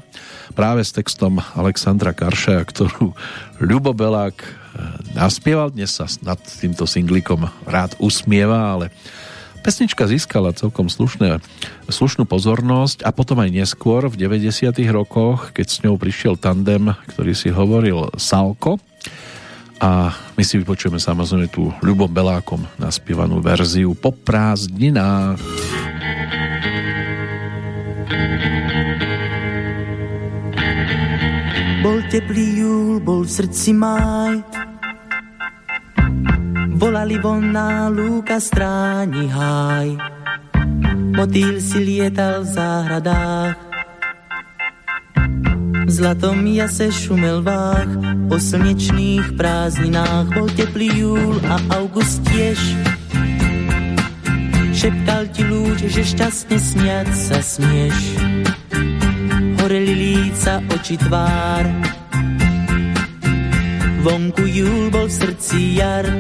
Speaker 3: práve s textom Alexandra Karšaja, ktorú Ľubo Belák naspieval. Dnes sa nad týmto singlikom rád usmieva, ale Pesnička získala celkom slušné, slušnú pozornosť a potom aj neskôr v 90. rokoch, keď s ňou prišiel tandem, ktorý si hovoril Salko a my si vypočujeme samozrejme tú Ľubom Belákom naspievanú verziu po prázdninách.
Speaker 14: Bol teplý júl, bol v srdci máj, Volali von na lúka stráni háj. Motýl si lietal v záhradách. V zlatom jase šumel vách, po slnečných prázdninách bol teplý júl a august tiež. Šeptal ti lúč, že šťastne smiať sa smieš. Horeli líca, oči tvár, vonku júl bol v srdci jar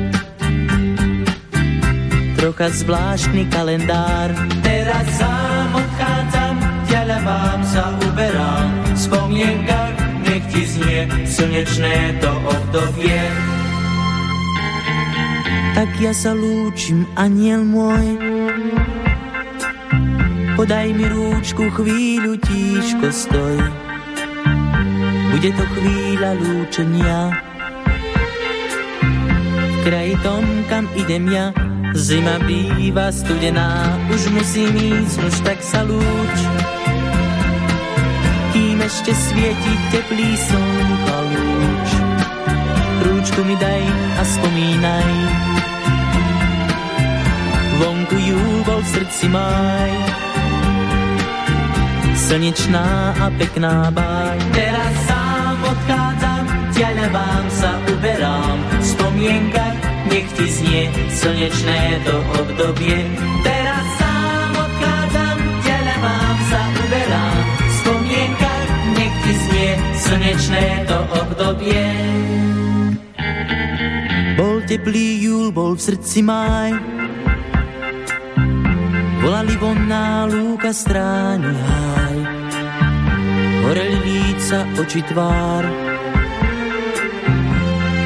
Speaker 14: trocha zvláštny kalendár. Teraz sám odchádzam, ďalej vám sa uberám, spolu
Speaker 10: slnečné to obdobie. Tak ja sa lúčim, aniel môj, podaj mi rúčku, chvíľu tíško stoj. Bude to chvíľa lúčenia, v kraji tom, kam idem ja, zima býva studená, už musím ísť, už tak sa lúč ešte svieti teplý slnka lúč. Rúčku mi daj a spomínaj, vonku júl bol v srdci maj. Slnečná a pekná báj. Teraz sám odchádzam, ďalej sa uberám. Spomienka, nech ti znie slnečné to obdobie. Teraz sám odchádzam, ďalej sa uberám slnečné to obdobie. Bol teplý júl, bol v srdci maj, volali vonná lúka stráni háj. Horeli líca, oči tvár,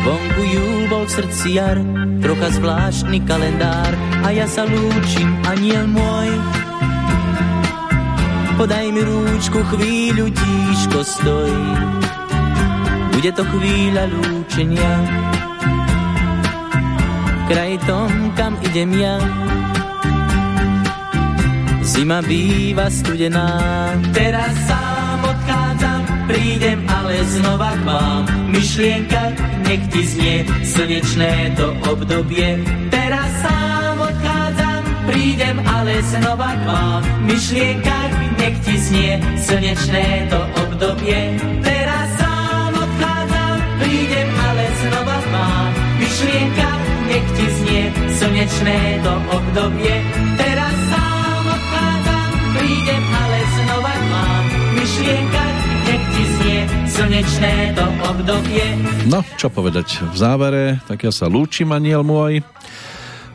Speaker 10: vonku júl bol v srdci jar, trocha zvláštny kalendár a ja sa lúčim, aniel môj, Podaj mi rúčku, chvíľu tíško stoj. Bude to chvíľa lúčenia. Kraj tom, kam idem ja. Zima býva studená. Teraz sám odchádzam, prídem, ale znova k vám. Myšlienka, nech ti znie, slnečné to obdobie. Teraz sám odchádzam, prídem, ale znova k vám. Myšlienka, nech ti znie slnečné to obdobie. Teraz sám odchádzam, prídem, ale znova mám myšlienka, nech ti znie slnečné to obdobie. Teraz sám odchádzam, prídem, ale znova myšlienka, nech ti znie slnečné to obdobie.
Speaker 3: No, čo povedať v závere, tak ja sa lúčim, aniel môj.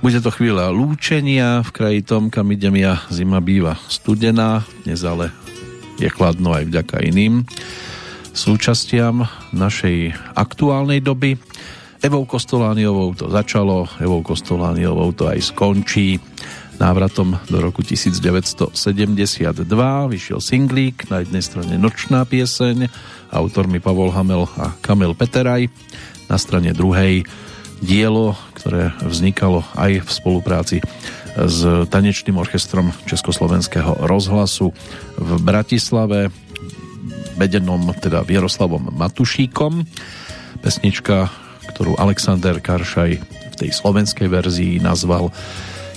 Speaker 3: Bude to chvíľa lúčenia v kraji tom, kam idem ja. Zima býva studená, dnes ale je chladno aj vďaka iným súčastiam našej aktuálnej doby. Evou Kostolániovou to začalo, Evou Kostolániovou to aj skončí. Návratom do roku 1972 vyšiel singlík, na jednej strane Nočná pieseň, autormi Pavol Hamel a Kamil Peteraj, na strane druhej dielo, ktoré vznikalo aj v spolupráci s tanečným orchestrom Československého rozhlasu v Bratislave, vedenom teda Vieroslavom Matušíkom. Pesnička, ktorú Alexander Karšaj v tej slovenskej verzii nazval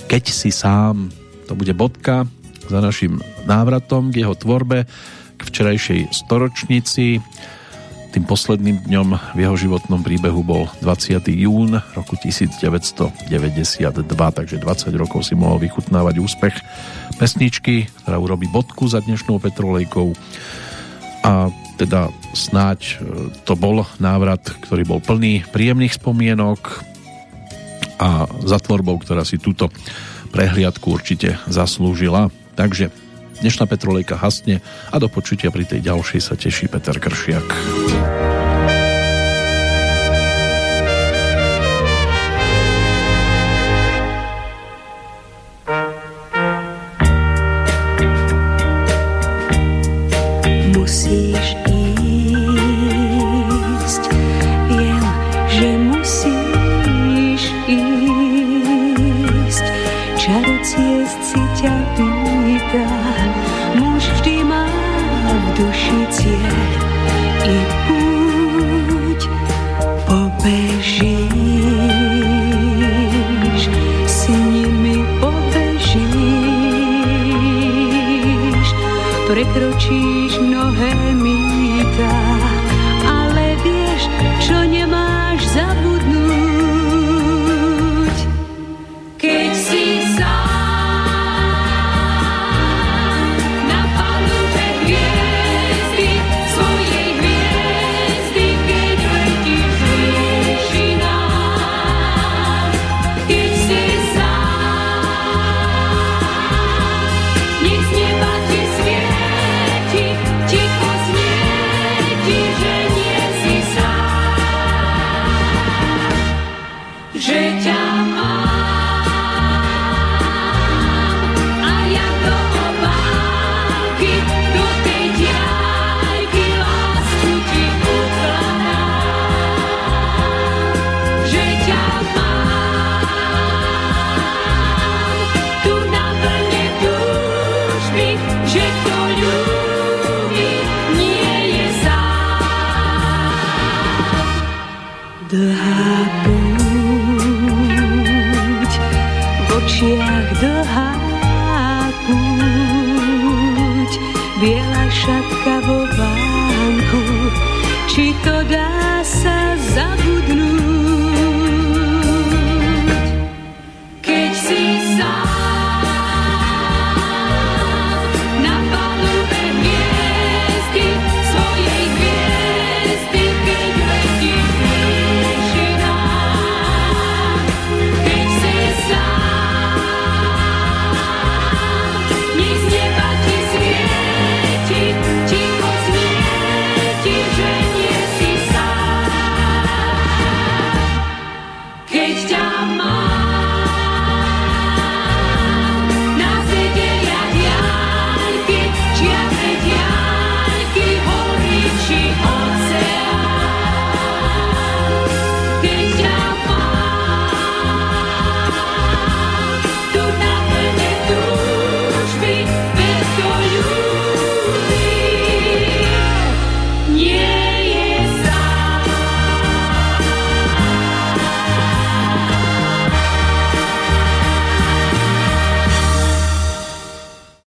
Speaker 3: Keď si sám. To bude bodka za našim návratom k jeho tvorbe k včerajšej storočnici tým posledným dňom v jeho životnom príbehu bol 20. jún roku 1992, takže 20 rokov si mohol vychutnávať úspech pesničky, ktorá urobí bodku za dnešnou Petrolejkou a teda snáď e, to bol návrat, ktorý bol plný príjemných spomienok a za tvorbou, ktorá si túto prehliadku určite zaslúžila. Takže Dnešná Petrolejka hasne a do počutia pri tej ďalšej sa teší Peter Kršiak.